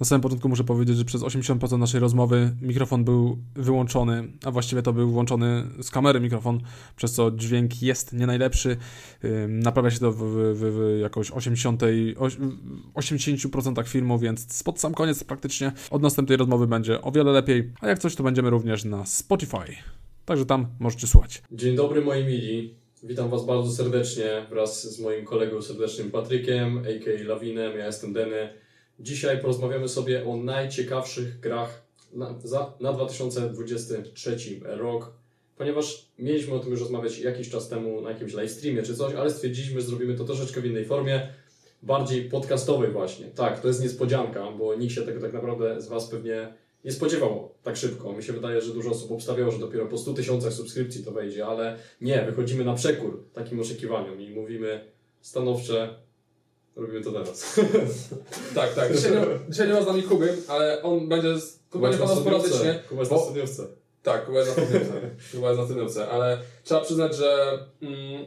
Na samym początku muszę powiedzieć, że przez 80% naszej rozmowy mikrofon był wyłączony, a właściwie to był włączony z kamery mikrofon, przez co dźwięk jest nie najlepszy. Naprawia się to w, w, w jakoś 80, 80% filmu, więc spod sam koniec praktycznie od następnej rozmowy będzie o wiele lepiej, a jak coś to będziemy również na Spotify. Także tam możecie słuchać. Dzień dobry moi mili. Witam Was bardzo serdecznie wraz z moim kolegą serdecznym Patrykiem, a.k.a. Lawinem. Ja jestem Deny. Dzisiaj porozmawiamy sobie o najciekawszych grach na, za, na 2023 rok, ponieważ mieliśmy o tym już rozmawiać jakiś czas temu na jakimś live streamie czy coś, ale stwierdziliśmy, że zrobimy to troszeczkę w innej formie, bardziej podcastowej właśnie. Tak, to jest niespodzianka, bo nikt się tego tak naprawdę z Was pewnie nie spodziewał tak szybko. Mi się wydaje, że dużo osób obstawiało, że dopiero po 100 tysiącach subskrypcji to wejdzie, ale nie, wychodzimy na przekór takim oczekiwaniom i mówimy stanowcze, robimy to teraz. tak, tak. Dzisiaj nie, dzisiaj nie ma z nami Kuby, ale on będzie, z, Kuba nie pada sporadycznie. Kuba jest na studiówce. Tak, Kuba jest na studiówce. Kuba jest na studiówce, ale trzeba przyznać, że mm,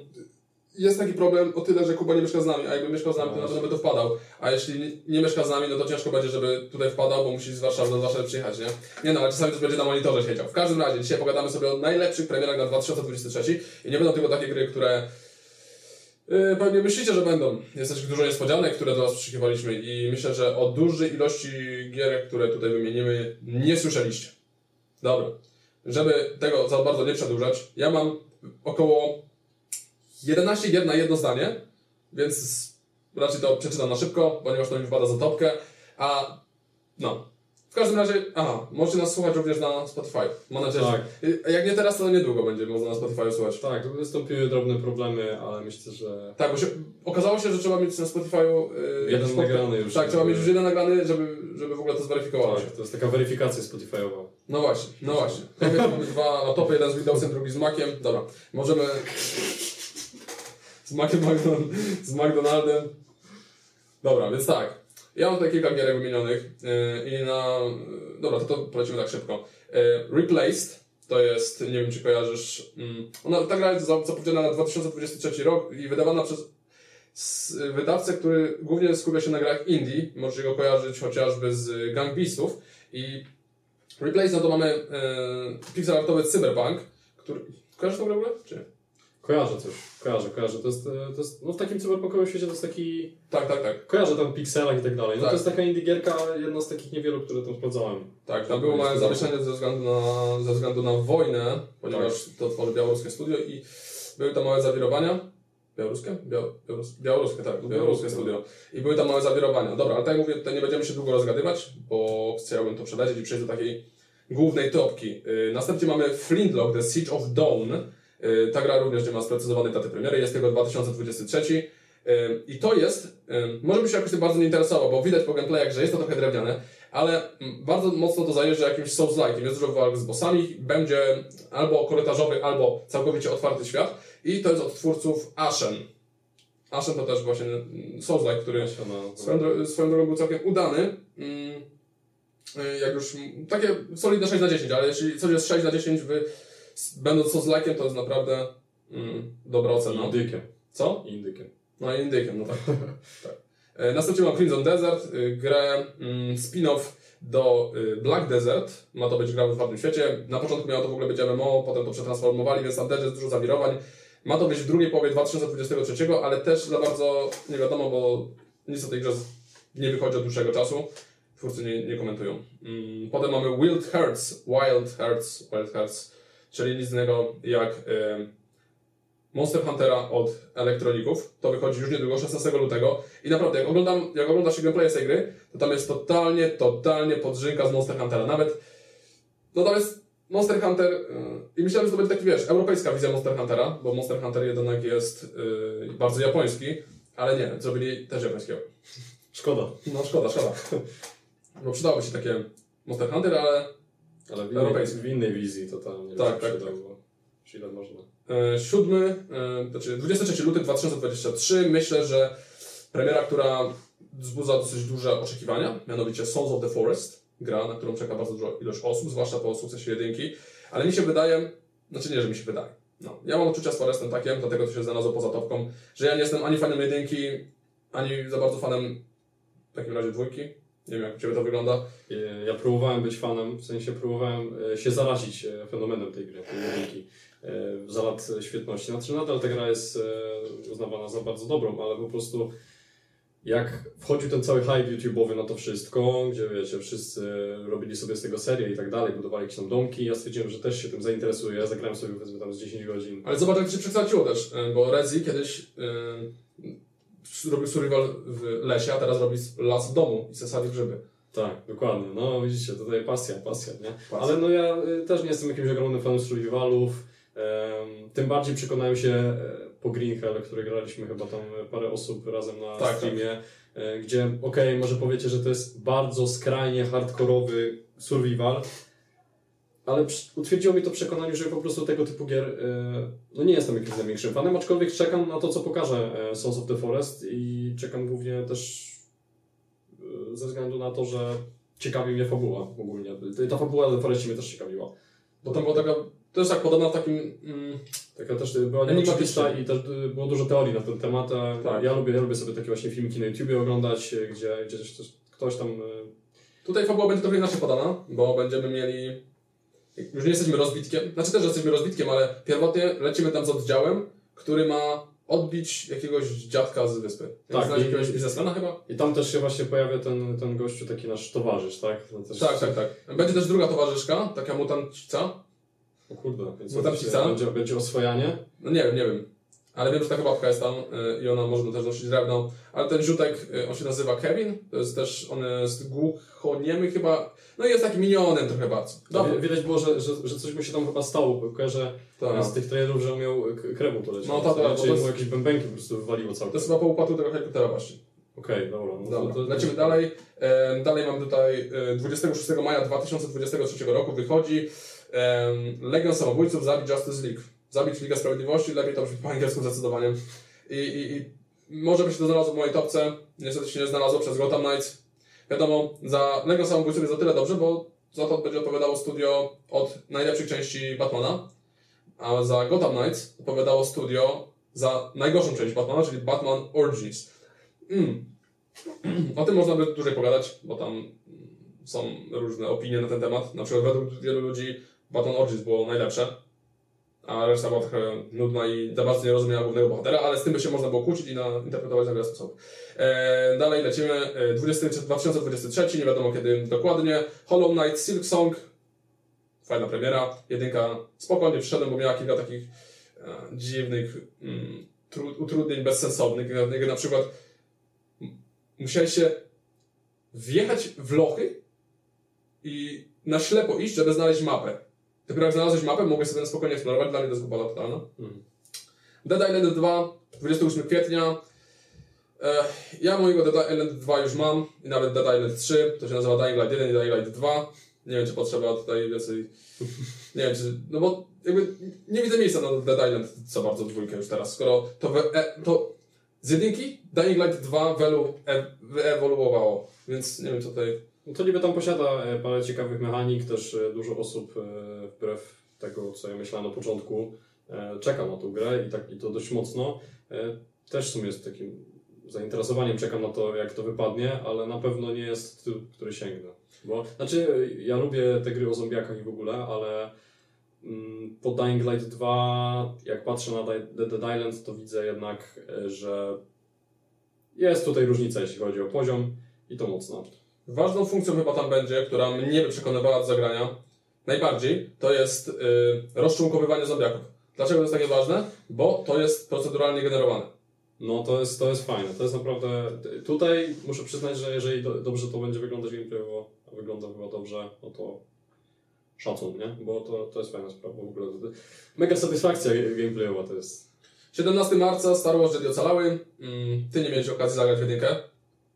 jest taki problem o tyle, że Kuba nie mieszka z nami, a jakby mieszkał z nami, to na pewno by to wpadał. A jeśli nie mieszka z nami, no to ciężko będzie, żeby tutaj wpadał, bo musi z Warszawy do Warszawy przyjechać, nie? Nie no, ale czasami też będzie na monitorze siedział. W każdym razie, dzisiaj pogadamy sobie o najlepszych premierach na 2023 i nie będą tylko takie gry, które pewnie myślicie, że będą. Jest też dużo niespodzianek, które do Was przyszykiwaliśmy i myślę, że o dużej ilości gier, które tutaj wymienimy, nie słyszeliście. Dobra. Żeby tego za bardzo nie przedłużać, ja mam około 11 gier na jedno zdanie, więc raczej to przeczytam na szybko, ponieważ to mi wypada za topkę. A no. W każdym razie, aha, możecie nas słuchać również na Spotify. Mam nadzieję, tak. że. Jak nie teraz, to niedługo będzie można na Spotify słuchać. Tak, wystąpiły drobne problemy, ale myślę, że. Tak, bo się, okazało się, że trzeba mieć na Spotify'u. Yy, jeden nagrany już. Tak, trzeba mieć już jeden nagrany, żeby, żeby w ogóle to zweryfikowało tak, To jest taka weryfikacja Spotify'owa. No właśnie, no właśnie. mamy dwa laptopy, jeden z Windowsem, drugi z Maciem. Dobra, możemy z, McDonaldem, z McDonaldem. Dobra, więc tak. Ja mam tutaj kilka gierek wymienionych yy, i na... Dobra, to to polecimy tak szybko. Yy, Replaced to jest, nie wiem czy kojarzysz, yy, ona, ta gra jest zapowiedziana na 2023 rok i wydawana przez wydawcę, który głównie skupia się na grach indie. Możecie go kojarzyć chociażby z Gang Beastów. I Replaced no to mamy yy, pixelartowy cyberpunk, który... Kojarzysz tą grę w ogóle? Czy nie? Kojarzę coś, kojarzę, kojarzę. To jest, e, to jest no w takim cyberpunkowym świecie to jest taki... Tak, tak, tak. Kojarzę tam pikselach i tak dalej. No tak. to jest taka indie gierka, jedna z takich niewielu, które tam sprawdzałem. Tak, tam było małe zawieszenie ze względu na, ze względu na wojnę, ponieważ tak. to tworzy białoruskie studio i były tam małe zawirowania. Białoruskie? Białorus, białoruskie, tak, białoruskie, białoruskie studio. I były tam małe zawirowania. Dobra, ale tak jak mówię, tutaj nie będziemy się długo rozgadywać, bo chciałbym to przelecieć i przejść do takiej głównej topki. Yy, następnie mamy Flintlock, The Siege of Dawn. Y, ta gra również nie ma sprecyzowanej daty premiery, jest tego 2023. Y, I to jest, y, może by się jakoś tym bardzo nie interesował, bo widać po gameplayach, że jest to trochę drewniane, ale mm, bardzo mocno to zajeżdża jakimś Souls-like. Jest dużo walk z bossami, będzie albo korytarzowy, albo całkowicie otwarty świat. I to jest od twórców Ashen. Ashen to też właśnie mm, Souls-like, który no. swoją, swoją drogą był całkiem udany. Mm, jak już, takie solidne 6 na 10, ale jeśli coś jest 6 na 10 w będąc sozlakiem, to jest naprawdę mm, dobra ocena. Indykiem. Co? Indykiem. No indykiem, no tak. tak. E, następnie mam Crimson Desert, y, grę mm, spin-off do y, Black Desert. Ma to być gra w otwartym świecie. Na początku miało to w ogóle być MMO, potem to przetransformowali, więc tam też jest dużo zawirowań. Ma to być w drugiej połowie 2023, ale też za bardzo nie wiadomo, bo nic o tej grze nie wychodzi od dłuższego czasu. Twórcy nie, nie komentują. Mm, potem mamy Wild Hearts, Wild Hearts, Wild Hearts czyli nic innego jak Monster Huntera od elektroników. To wychodzi już niedługo, 16 lutego. I naprawdę, jak, oglądam, jak ogląda się gameplay z tej gry, to tam jest totalnie, totalnie podrzynka z Monster Huntera. Nawet, no tam jest Monster Hunter yy, i myślałem, że to będzie taki, wiesz, europejska wizja Monster Huntera, bo Monster Hunter jednak jest yy, bardzo japoński, ale nie, zrobili też japońskiego. Szkoda. No szkoda, szkoda. Bo przydałoby się takie Monster Hunter, ale ale w innej, w innej wizji totalnie. Tak, tak, tak. Ile można. E, siódmy, e, znaczy 23 luty 2023. Myślę, że premiera, która wzbudza dosyć duże oczekiwania, mianowicie Sons of the Forest. Gra, na którą czeka bardzo duża ilość osób, zwłaszcza po sukcesie jedynki. Ale mi się wydaje, znaczy nie, że mi się wydaje. No, ja mam uczucia z Forestem takie, dlatego to się znalazło poza topką, że ja nie jestem ani fanem jedynki, ani za bardzo fanem w takim razie dwójki. Nie wiem, jak u Ciebie to wygląda. E, Ja próbowałem być fanem, w sensie próbowałem e, się zarazić e, fenomenem tej gry, tej jedynki, za lat świetności. Znaczy nadal ta gra jest uznawana za bardzo dobrą, ale po prostu jak wchodził ten cały hype YouTube'owy na to wszystko, gdzie wiecie, wszyscy robili sobie z tego serię i tak dalej, budowali jakieś tam domki, ja stwierdziłem, że też się tym zainteresuję, ja zagrałem sobie powiedzmy tam z 10 godzin. Ale zobacz, jak to się przekształciło też, bo Rezi kiedyś y, robił survival w lesie, a teraz robi las w domu i zasadzi grzyby. Tak, dokładnie. No widzicie, tutaj pasja, pasja, nie? Pasja. Ale no ja y, też nie jestem jakimś ogromnym fanem survivalów. Tym bardziej przekonałem się e, po Green Hell, który graliśmy chyba tam parę osób razem na Tak, streamie, e, gdzie okej, może powiecie, że to jest bardzo skrajnie hardkorowy survival, ale utwierdziło mi to przekonanie, że po prostu tego typu gier e, no nie jestem jakimś największym fanem, aczkolwiek czekam na to, co pokaże e, Sons of the Forest i czekam głównie też e, ze względu na to, że ciekawi mnie fabuła ogólnie. Ta fabuła The Forestie mnie też ciekawiła. Bo tam była taka, to jest tak podobna w takim... Mm, Taka też była Enigmatyczna. i też było dużo teorii na ten temat. Tak. Ja, lubię, ja lubię sobie takie właśnie filmiki na YouTubie oglądać, gdzie, gdzie też, też ktoś tam... Tutaj fabuła będzie trochę inaczej podana, bo będziemy mieli... Już nie jesteśmy rozbitkiem, znaczy też jesteśmy rozbitkiem, ale pierwotnie lecimy tam z oddziałem, który ma odbić jakiegoś dziadka z wyspy. Tak, Tak, i- jakiegoś biznesmena chyba? I tam też się właśnie pojawia ten, ten gościu, taki nasz towarzysz, tak? Też, Tak, tak, tak. Będzie też druga towarzyszka, taka mutancica. O kurde, więc będzie, będzie oswojanie. No nie wiem, nie wiem. Ale wiem, że taka babka jest tam y, i ona może też nosić drewno. Ale ten ziutek, y, on się nazywa Kevin. To jest też, on jest głuchoniemy chyba. No i jest takim minionem trochę bardzo. Dobry. Widać było, że, że, że coś mu się tam chyba stało, bo kojarzę Tak. z tych trailerów, że on miał kremu to leciało. No, tak, tak, Czyli to mu jest- jakieś bębenki po prostu wywaliło całkiem. To jest chyba po upadku tego helikoptera właśnie. Okej, dobra. No Dobra, to, to, lecimy dalej. E, dalej mam tutaj e, 26 maja 2023 roku wychodzi e, Legion Samobójców Zabić Justice League. Zabić Ligę Sprawiedliwości, lepiej to brzmi po angielsku zdecydowanie. I, i, i może by się to znalazło w mojej topce, niestety się nie znalazło przez Gotham Knights. Wiadomo, za Legion Samobójców jest o tyle dobrze, bo za to będzie odpowiadało studio od najlepszych części Batmana, a za Gotham Knights odpowiadało studio za najgorszą część Batmana, czyli Batman Origins. Mm. O tym można by dłużej pogadać, bo tam są różne opinie na ten temat. Na przykład według wielu ludzi Batman Origins było najlepsze, a reszta była trochę nudna i za bardzo nie rozumiała głównego bohatera, ale z tym by się można było kłócić i na, interpretować na wiele sposobów. E, dalej lecimy, e, 20, 2023, nie wiadomo kiedy dokładnie. Hollow Knight Silk Song, fajna premiera, jedynka spokojnie przyszedłem, bo miała kilka takich e, dziwnych mm, tru, utrudnień bezsensownych, jak na przykład musiałeś się wjechać w lochy i na ślepo iść, żeby znaleźć mapę. Dopiero jak znalazłeś mapę, mogłeś sobie na spokojnie eksplorować, dla mnie to jest głupota totalna. Mhm. Dead Island 2, 28 kwietnia. Ja mojego Dead Island 2 już mam i nawet Dead Island 3, to się nazywa Dying Light 1 i Dying Light 2. Nie wiem, czy potrzeba tutaj więcej... Nie wiem, czy... No bo jakby nie widzę miejsca na Dead Island co bardzo dwójkę już teraz, skoro to, we, e, to z jedynki Dying Light 2 welu, e, wyewoluowało, więc nie wiem, co tutaj... No to niby tam posiada e, parę ciekawych mechanik, też e, dużo osób e, wbrew tego, co ja myślałem na początku, czeka na tą grę i, tak, i to dość mocno. Też w sumie z takim zainteresowaniem czekam na to, jak to wypadnie, ale na pewno nie jest tytuł, który sięgnę. Bo, znaczy, ja lubię te gry o zombiakach i w ogóle, ale mm, po Dying Light 2, jak patrzę na Dead Island, to widzę jednak, że jest tutaj różnica, jeśli chodzi o poziom i to mocno. Ważną funkcją chyba tam będzie, która mnie by przekonywała do zagrania najbardziej, to jest y, rozczłonkowywanie zombiaków. Dlaczego to jest takie ważne? Bo to jest proceduralnie generowane. No to jest, to jest fajne, to jest naprawdę... Tutaj muszę przyznać, że jeżeli do, dobrze to będzie wyglądać gameplayowo, a wygląda chyba dobrze, no to szacun, nie? Bo to, to jest fajna sprawa w ogóle. Mega satysfakcja gameplayowa to jest. 17 marca Star Wars Jedi ocalały. Mm, ty nie miałeś okazji zagrać w jedynkę?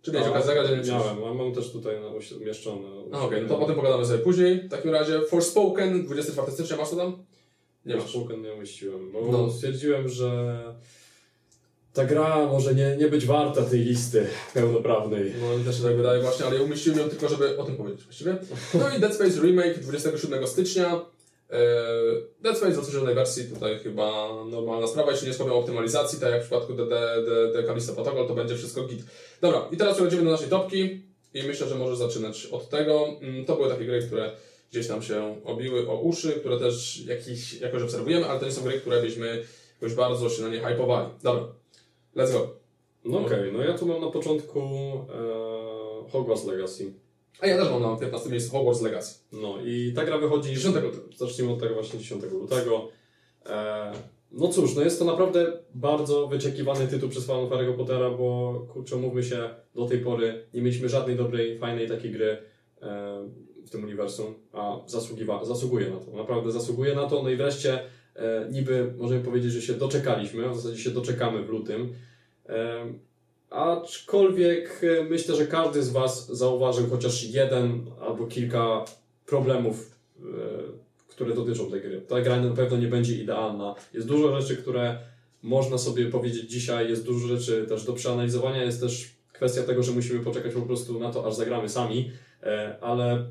Czy miałeś okazję zagrać? Miałem, a mam też tutaj usi- umieszczone. Okej, no to potem pogadamy sobie później. W takim razie Forspoken, 24 stycznia, masz to tam? Nie masz. Spoken nie umieściłem, bo No. stwierdziłem, że ta gra może nie, nie być warta tej listy pełnoprawnej. No mi też się tak wydaje właśnie, ale ja umieściłem ją tylko, żeby o tym powiedzieć właściwie. No i Dead Space Remake 27 stycznia. Dead Space odsłużonej wersji tutaj chyba normalna sprawa, jeśli nie słabią optymalizacji, tak jak w przypadku The Callisto Protocol, to będzie wszystko git. Dobra, i teraz przechodzimy do naszej topki. i myślę, że może zaczynać od tego. Mm, To były takie gry, które gdzieś tam się obiły o uszy, które też jakiś, jakoś obserwujemy, ale to nie są gry, które byśmy jakoś bardzo się na nie hypowali. Dobra, let's go. No okej, no ja tu mam na początku e, Hogwarts Legacy. A ja też mam na 15 miejscu Hogwarts Legacy. No i ta gra wychodzi 10 lutego. Zacznijmy od tego właśnie 10 lutego. E, no cóż, no jest to naprawdę bardzo wyczekiwany tytuł przez fanów Harry'ego Pottera, bo kurczę, mówmy się, do tej pory nie mieliśmy żadnej dobrej, fajnej takiej gry e, w tym uniwersum, a zasługiwa, zasługuje na to, naprawdę zasługuje na to. No i wreszcie e, niby możemy powiedzieć, że się doczekaliśmy, a w zasadzie się doczekamy w lutym. E, aczkolwiek e, myślę, że każdy z Was zauważył chociaż jeden albo kilka problemów, e, które dotyczą tej gry. Ta gra na pewno nie będzie idealna. Jest dużo rzeczy, które można sobie powiedzieć dzisiaj, jest dużo rzeczy też do przeanalizowania, jest też kwestia tego, że musimy poczekać po prostu na to, aż zagramy sami, e, ale...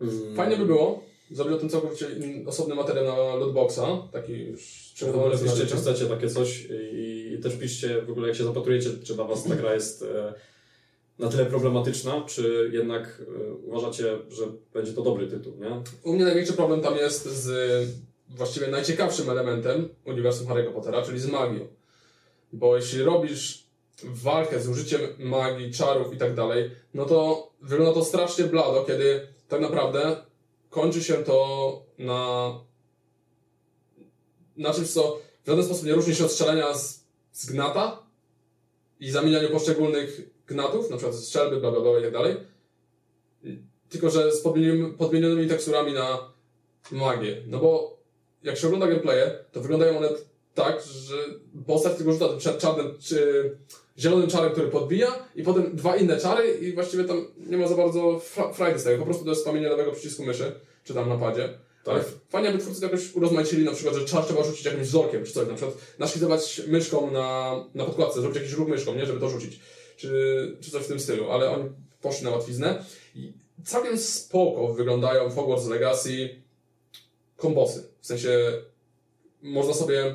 mm, Fajnie by było zrobić o tym całkowicie osobny materiał na lootboxa, taki już ogóle piszcie, czy chcecie takie coś i, i też piszcie w ogóle, jak się zapatrujecie, czy dla Was ta gra jest e, na tyle problematyczna, czy jednak e, uważacie, że będzie to dobry tytuł, nie? U mnie największy problem tam jest z właściwie najciekawszym elementem uniwersum Harry'ego Pottera, czyli z magią. Bo jeśli robisz walkę z użyciem magii, czarów i tak dalej, no to wygląda to strasznie blado, kiedy tak naprawdę kończy się to na, na czymś, co w żaden sposób nie różni się od strzelania z, z gnata i zamienianiu poszczególnych gnatów, na przykład strzelby, bla bla bla i tak dalej. Tylko, że z podmienionymi, podmienionymi teksturami na magię. No bo jak się ogląda gameplaye, to wyglądają one tak, że postać tylko rzuca tym cza- czarnym czy zielonym czarem, który podbija i potem dwa inne czary i właściwie tam nie ma za bardzo fra- frajdy z tego. Po prostu to jest spamienie lewego przycisku myszy, czy tam na padzie. Ale fajnie, aby twórcy jakoś urozmaicili, na przykład, że czar trzeba rzucić jakimś wzorkiem, czy coś, na przykład naszkicować myszką na, na podkładce, zrobić jakiś ruch myszką, nie, żeby to rzucić, czy, czy coś w tym stylu, ale oni poszli na łatwiznę i całkiem spoko wyglądają w Hogwarts Legacy kombosy, w sensie można sobie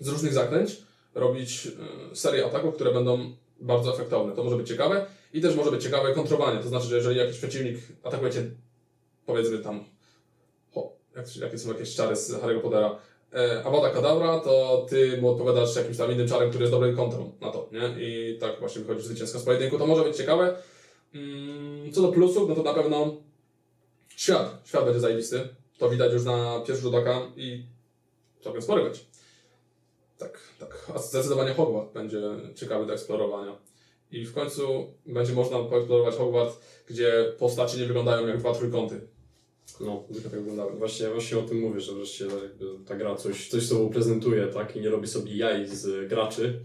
z różnych zaklęć robić y, serię ataków, które będą bardzo efektowne. To może być ciekawe i też może być ciekawe kontrowanie. To znaczy, że jeżeli jakiś przeciwnik atakuje cię, powiedzmy tam, ho, jak, jakie są jakieś czary z Harry'ego Pottera, e, Avada Kedavra, to ty mu odpowiadasz jakimś tam innym czarem, który jest dobrym kontrą na to, nie? I tak właśnie wychodzisz zwycięsko z pojedynku. To może być ciekawe. Mm, Co do plusów, no to na pewno świat. Świat będzie zajebisty. To widać już na pierwszy rzut oka i całkiem spory będzie. Tak, tak. A zdecydowanie Hogwart będzie ciekawy do eksplorowania. I w końcu będzie można poeksplorować Hogwart, gdzie postacie nie wyglądają jak dwa trójkąty. No, tak wyglądały. Właśnie, właśnie o tym mówię, że wreszcie ta gra coś, coś sobą prezentuje, tak? I nie robi sobie jaj z graczy.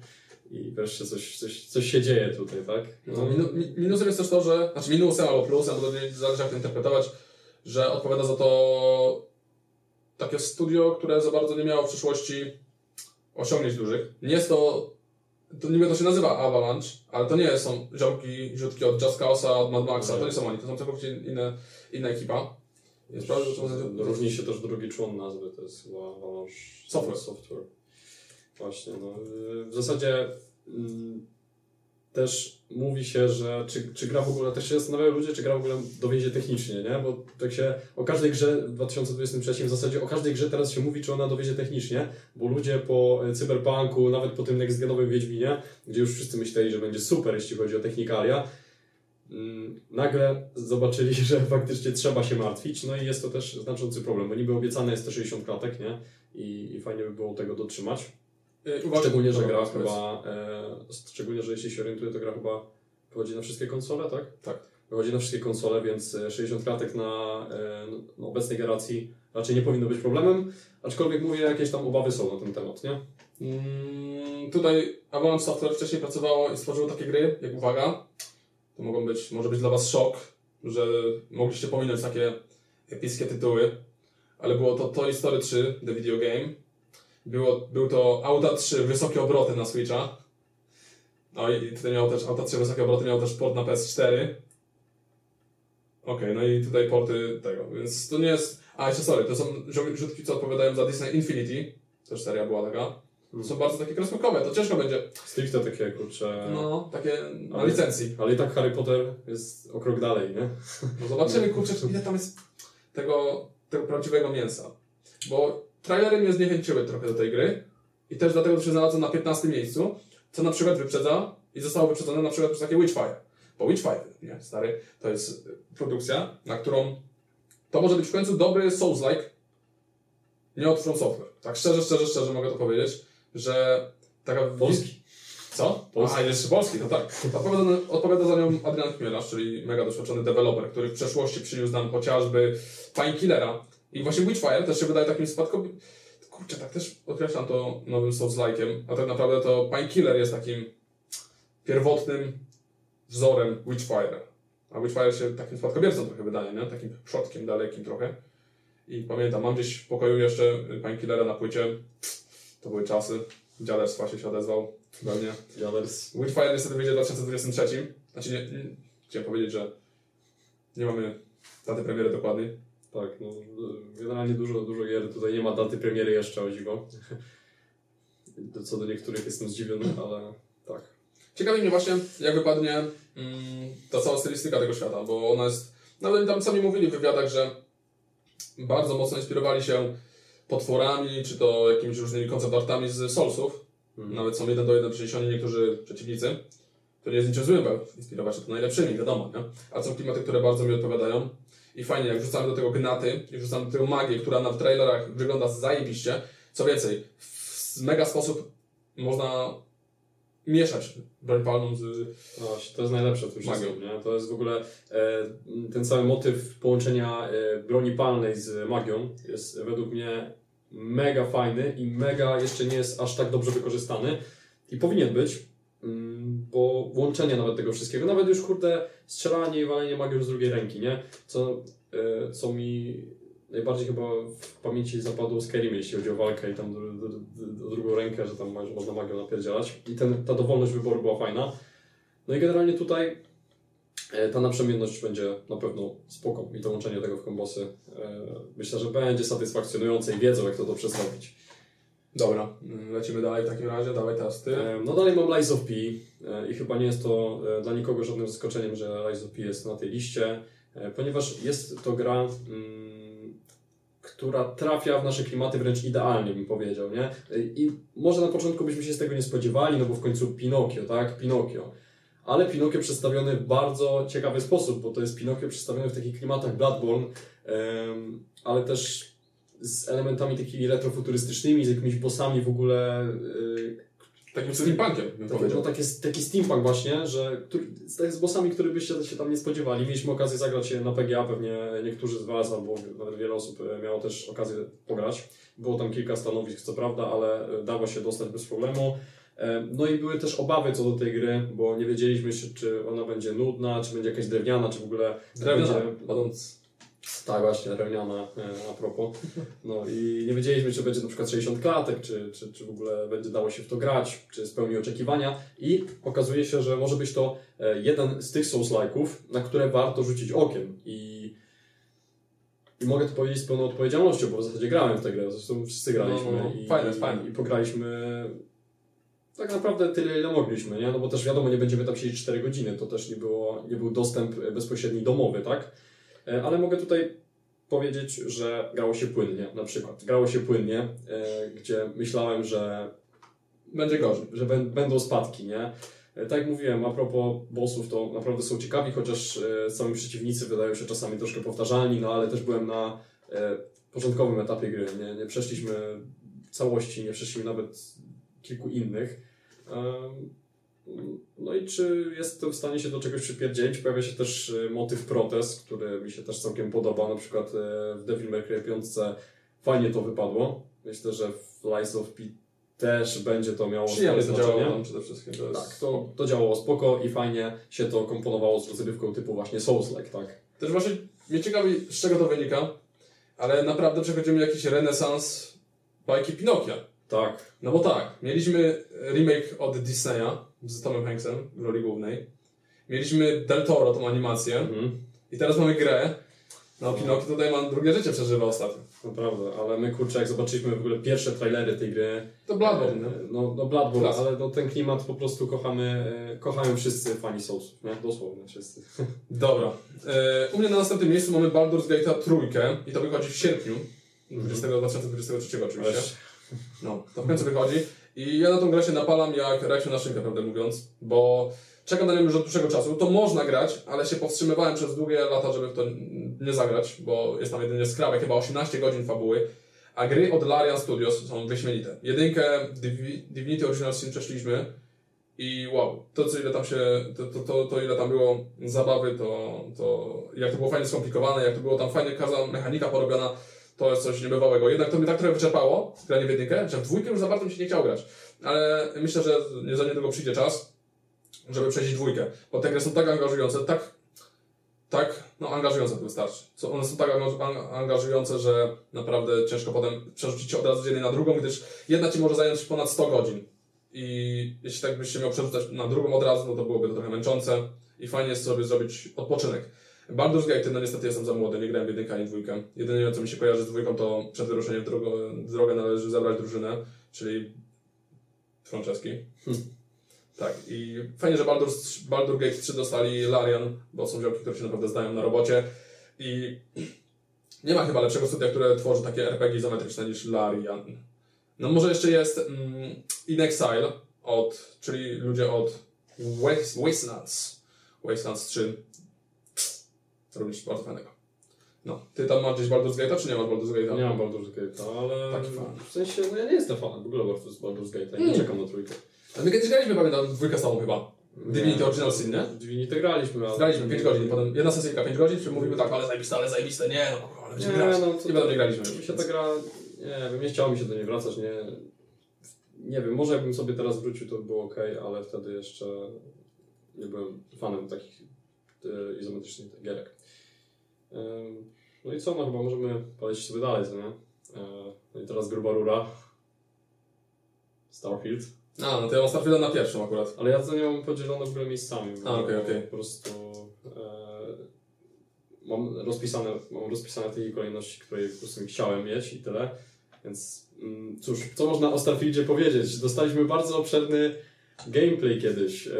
I wreszcie coś, coś, coś się dzieje tutaj, tak? No, mi- minusem jest też to, że, znaczy minusem albo plusem, bo to zależy jak to interpretować, że odpowiada za to takie studio, które za bardzo nie miało w przyszłości osiągnięć dużych. Nie jest to, to niby to się nazywa Avalanche, ale to nie są ziomki, rzutki od Just Cause'a, od Mad Maxa, to nie są oni, to są całkowicie inne, inna ekipa. Jest prawda, że to. Różni się też drugi człon nazwy, to jest chyba Avalanche Software. Software. Właśnie, no. W zasadzie mm, też mówi się, że czy, czy gra w ogóle, też się zastanawiają ludzie, czy gra w ogóle dowiezie technicznie, nie? Bo tak się o każdej grze w 2023 w zasadzie o każdej grze teraz się mówi, czy ona dowiezie technicznie, bo ludzie po e, Cyberpunku, nawet po tym next genowym Wiedźminie, gdzie już wszyscy myśleli, że będzie super, jeśli chodzi o technikalia, mm, nagle zobaczyli, że faktycznie trzeba się martwić, no i jest to też znaczący problem, bo niby obiecane jest te 60 klatek, nie? I, i fajnie by było tego dotrzymać. Yy, uwaga- Szczególnie, że gra chyba, e, szczególnie, że jeśli się orientuję, to gra chyba wychodzi na wszystkie konsole, tak? Tak. Wychodzi na wszystkie konsole, więc e, 60 klatek na, e, na obecnej generacji raczej nie powinno być problemem, aczkolwiek mówię, jakieś tam obawy są na ten temat, nie? Mm, tutaj Avalanche Software wcześniej pracowało i stworzyło takie gry, jak uwaga, to mogą być, może być dla Was szok, że mogliście pominąć takie epickie tytuły, ale było to Toy Story 3, The Video Game, było, był to Auta 3, Wysokie Obroty na Switcha, no i tutaj miał też, Auta 3, Wysokie Obroty miał też port na PS4, Okej, no i tutaj porty tego, więc to nie jest, a jeszcze sorry, to są rzutki, co odpowiadają za Disney Infinity, też seria była taka, są bardzo takie kreskówkowe, to ciężko będzie. Stricte takie, kurczę... No, takie na Ale- licencji. Ale i tak Harry Potter jest o krok dalej, nie? No zobaczymy, kurczę, ile tam jest tego, tego prawdziwego mięsa. Bo trailery mnie zniechęciły trochę do tej gry i też dlatego, się znalazłem na 15 miejscu, co na przykład wyprzedza i zostało wyprzedzone na przykład przez takie Witchfire. Bo Witchfire, nie, stary, to jest y, produkcja, na którą to może być w końcu dobry Souls-like, nie od From Software. Tak szczerze, szczerze, szczerze mogę to powiedzieć, że taka... Polski. Co? Polski. A, jeszcze polski, to tak. Odpowiada, odpowiada za nią Adrian Chmielarz, czyli mega doświadczony deweloper, który w przeszłości przyniósł nam chociażby Painkillera i właśnie Witchfire też się wydaje takim spadkowym... Kurczę, tak też określam to nowym Souls-like'iem, a tak naprawdę to Painkiller jest takim pierwotnym wzorem Witchfire. A Witchfire się takim spadkobiercą trochę wydaje, nie? Takim przodkiem dalekim trochę. I pamiętam, mam gdzieś w pokoju jeszcze Painkillera na płycie. To były czasy. Dziaderstwa się odezwał. Pewnie. Jaders. Witchfire niestety wyjdzie w 2023. Znaczy, nie, nie, chciałem powiedzieć, że nie mamy daty premiery dokładnej. Tak, no, generalnie dużo, dużo gier. Tutaj nie ma daty premiery jeszcze, o dziwo. Co do niektórych jestem zdziwiony, ale tak. Ciekawi mnie właśnie, jak wypadnie mm, ta cała stylistyka tego świata, bo ona jest. Nawet oni tam sami mówili w wywiadach, że bardzo mocno inspirowali się potworami, czy to jakimiś różnymi concept artami z Soulsów. Mhm. Nawet są jeden do jeden przeniesioni niektórzy przeciwnicy, to nie jest niczym złym, bo inspirować się to najlepszymi, wiadomo, nie? Ale są klimaty, które bardzo mi odpowiadają. I fajnie, jak wrzucamy do tego gnaty i wrzucamy do tego magię, która na w trailerach wygląda zajebiście. Co więcej, w mega sposób można mieszać broń palną z... No to jest najlepsze w tym Magią. wszystkim, nie? To jest w ogóle e, ten cały motyw połączenia e, broni palnej z magią jest według mnie mega fajny i mega jeszcze nie jest aż tak dobrze wykorzystany i powinien być, bo łączenie nawet tego wszystkiego, nawet już kurde strzelanie i walenie magią z drugiej ręki, nie? Co, e, co mi najbardziej chyba w pamięci zapadło Skyrim, jeśli chodzi o walkę i tam o drugą rękę, że tam można magią napierdzielać. I ten, ta dowolność wyboru była fajna. No i generalnie tutaj e, ta naprzemienność będzie na pewno spoko i to łączenie tego w kombosy e, myślę, że będzie satysfakcjonujące i wiedzą jak to dobrze zrobić. Dobra, mm, lecimy dalej w takim razie, dawaj teraz ty. E, No dalej mam Lies of P e, i chyba nie jest to e, dla nikogo żadnym zaskoczeniem, że Lies of P jest na tej liście, ponieważ jest to gra, mm, która trafia w nasze klimaty wręcz idealnie, bym powiedział, nie? I może na początku byśmy się z tego nie spodziewali, no bo w końcu Pinokio, tak? Pinokio. Ale Pinokio przedstawiony w bardzo ciekawy sposób, bo to jest Pinokio przedstawiony w takich klimatach Bloodborne, ale też z elementami takimi retrofuturystycznymi, z jakimiś bossami w ogóle, y, Takim steampunkiem, taki, no, taki, taki steampunk właśnie, że który, z, tak z bossami, które byście się tam nie spodziewali. Mieliśmy okazję zagrać się na PGA, pewnie niektórzy z Was, albo nawet wiele osób e, miało też okazję pograć. Było tam kilka stanowisk, co prawda, ale e, dało się dostać bez problemu. E, No i były też obawy co do tej gry, bo nie wiedzieliśmy, czy, czy ona będzie nudna, czy będzie jakaś drewniana, czy w ogóle Drewniana, będzie... badąc. Tak, właśnie, drewniana e, a propos. No i nie wiedzieliśmy, czy będzie na przykład 60 klatek, czy, czy, czy w ogóle będzie dało się w to grać, czy spełni oczekiwania. I okazuje się, że może być to e, jeden z tych Souls-like'ów, na które warto rzucić okiem. I, I mogę to powiedzieć z pełną odpowiedzialnością, bo w zasadzie grałem w tę grę, zresztą wszyscy graliśmy. No, no. I, Fajne, i, fajne. I pograliśmy tak naprawdę tyle, ile mogliśmy, nie? No bo też wiadomo, nie będziemy tam siedzieć 4 godziny, to też nie, było, nie był dostęp bezpośredni domowy, tak? E, Ale mogę tutaj powiedzieć, że grało się płynnie, na przykład. Grało się płynnie, e, gdzie myślałem, że, Będzie gorzej. że bę- będą spadki, nie? E, Tak jak mówiłem, a propos bossów, to naprawdę są ciekawi, chociaż sami przeciwnicy wydają się czasami troszkę powtarzalni, no ale też byłem na początkowym etapie gry, nie, nie przeszliśmy całości, nie przeszliśmy nawet kilku innych. No i czy jestem w stanie się do czegoś przypierdzielić? Pojawia się też e, motyw protest, który mi się też całkiem podoba. Na przykład e, w Devil May Cry 5 fajnie to wypadło. Myślę, że w Lies of P też będzie to miało to znaczenie. działało tam przede wszystkim. To jest... Tak, to, to działało spoko i fajnie się to komponowało z rozrywką typu właśnie Souls-like, tak? Też właśnie mnie ciekawi, z czego to wynika, ale naprawdę przechodzimy jakiś renesans bajki Pinokia. Tak. No bo tak, mieliśmy remake od Disneya z Tomem Hanksem w roli głównej. Mieliśmy Del Toro, tą animację. Mhm. I teraz mamy grę, No, Pinoki tutaj ma drugie życie przeżywa ostatnio. Naprawdę, ale my kurczę, jak zobaczyliśmy w ogóle pierwsze trailery tej gry. To Bloodborne, e, nie? No, no Bloodborne, Klas. ale no, ten klimat po prostu kochamy, e, kochają wszyscy fani Soulsów, nie? Dosłownie wszyscy. Dobra. E, u mnie na następnym miejscu mamy Baldur's Gate'a trójkę i to wychodzi w sierpniu 20, 2023 oczywiście. No, to w końcu wychodzi. I ja na tą grę się napalam jak reakcja na szynkę, prawdę mówiąc, bo czekam na nią już od dłuższego czasu. To można grać, ale się powstrzymywałem przez długie lata, żeby w to nie zagrać, bo jest tam jedynie skrawek, chyba 18 godzin fabuły. A gry od Larian Studios są wyśmienite. Jedynkę Divi- Divinity Original Sin przeszliśmy i wow, to co ile tam się, to, to, to, to ile tam było zabawy, to, to jak to było fajnie skomplikowane, jak to było tam fajnie każda mechanika porobiona, to jest coś niebywałego. Jednak to mnie tak trochę wyczerpało, granie w jedynkę, że w dwójkę już za bardzo mi się nie chciało grać. Ale myślę, że za niedługo przyjdzie czas, żeby przejść dwójkę. Bo te gry są tak angażujące, tak, tak, no angażujące to wystarczy. One są tak angaż- an- angażujące, że naprawdę ciężko potem przerzucić od razu z jednej na drugą, gdyż jedna ci może zająć ponad 100 godzin. I jeśli tak byś się miał przerzucać na drugą od razu, no to byłoby to trochę męczące i fajnie jest sobie zrobić odpoczynek. Baldur's Gate, no niestety jestem za młody, nie grałem w jedynkę ani dwójkę. Jedyne co mi się kojarzy z dwójką, to przed wyruszeniem w drogę, drogę należy zabrać drużynę, czyli Franceski. Tak, i fajnie, że Baldur's, Baldur Gate 3 dostali Larian, bo są działki, które się naprawdę zdają na robocie. I nie ma chyba lepszego studia, które tworzy takie RPG izometryczne niż Larian. No może jeszcze jest mm, In Exile, od, czyli ludzie od Waste- Wastelands. Wastelands 3. Robisz bardzo fajnego. No, ty tam masz gdzieś Baldur's Gate'a, czy nie masz Baldur's Gate'a? Nie mam Baldur's Gate'a, ale Taki fan. w sensie, no ja nie jestem fanem w ogóle z Baldur's Gate'a, nie Mm. czekam na trójkę. Ale my kiedyś graliśmy, pamiętam, dwójkę tobą chyba. Divinity. Original Sin, nie? Divinity graliśmy, ale... Graliśmy 5 godzin, potem jedna sesyjka 5 godzin, czy mówimy tak, ale zajebiste, ale zajebiste, nie no, kurwa, ale będziemy Nie, grać. no to- I potem nie graliśmy. Mi się ta gra, nie wiem, nie chciało mi się do niej wracać, nie... Nie wiem, może jakbym sobie teraz wrócił, to by było ok, ale wtedy jeszcze nie byłem fanem takich izometrycznych gierek. No i co, no chyba możemy polecieć sobie dalej, co nie? E, No i teraz gruba rura. Starfield. A, no to ja mam Starfielda na pierwszym akurat. Ale ja to nie mam podzielone w ogóle miejscami. A, okej, okej. Po prostu e, mam rozpisane, mam rozpisane tej kolejności, której po prostu chciałem mieć i tyle. Więc mm, cóż, co można o Starfieldzie powiedzieć? Dostaliśmy bardzo obszerny gameplay kiedyś. E,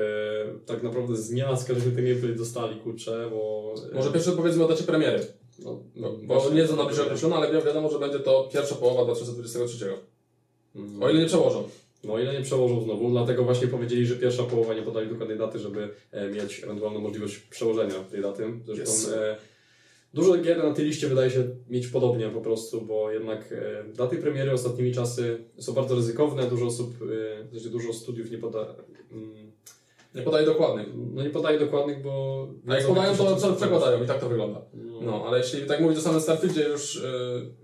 tak naprawdę z nienacka, żeśmy ten gameplay dostali, kurczę, bo... e, Może pierwsze powiedzmy o dacie premiery, No, no, bo nie jest ona bliżej określona, ale wi- wiadomo, że będzie to pierwsza połowa 2023. Mm. O ile nie przełożą. No o ile nie przełożą znowu, dlatego właśnie powiedzieli, że pierwsza połowa nie podali dokładnej daty, żeby e, mieć ewentualną możliwość przełożenia tej daty. Zresztą Yes. Dużo gier na tej liście wydaje się mieć podobnie po prostu, bo jednak e, daty premiery ostatnimi czasy są bardzo ryzykowne, dużo osób, e, znaczy dużo studiów nie poda... Mm, Nie podaję dokładnych. no nie podaje dokładnych, bo... A jak podają, to, przekładają i tak to wygląda. No. No, ale jeśli tak mówić o samym Starfieldzie już, yy,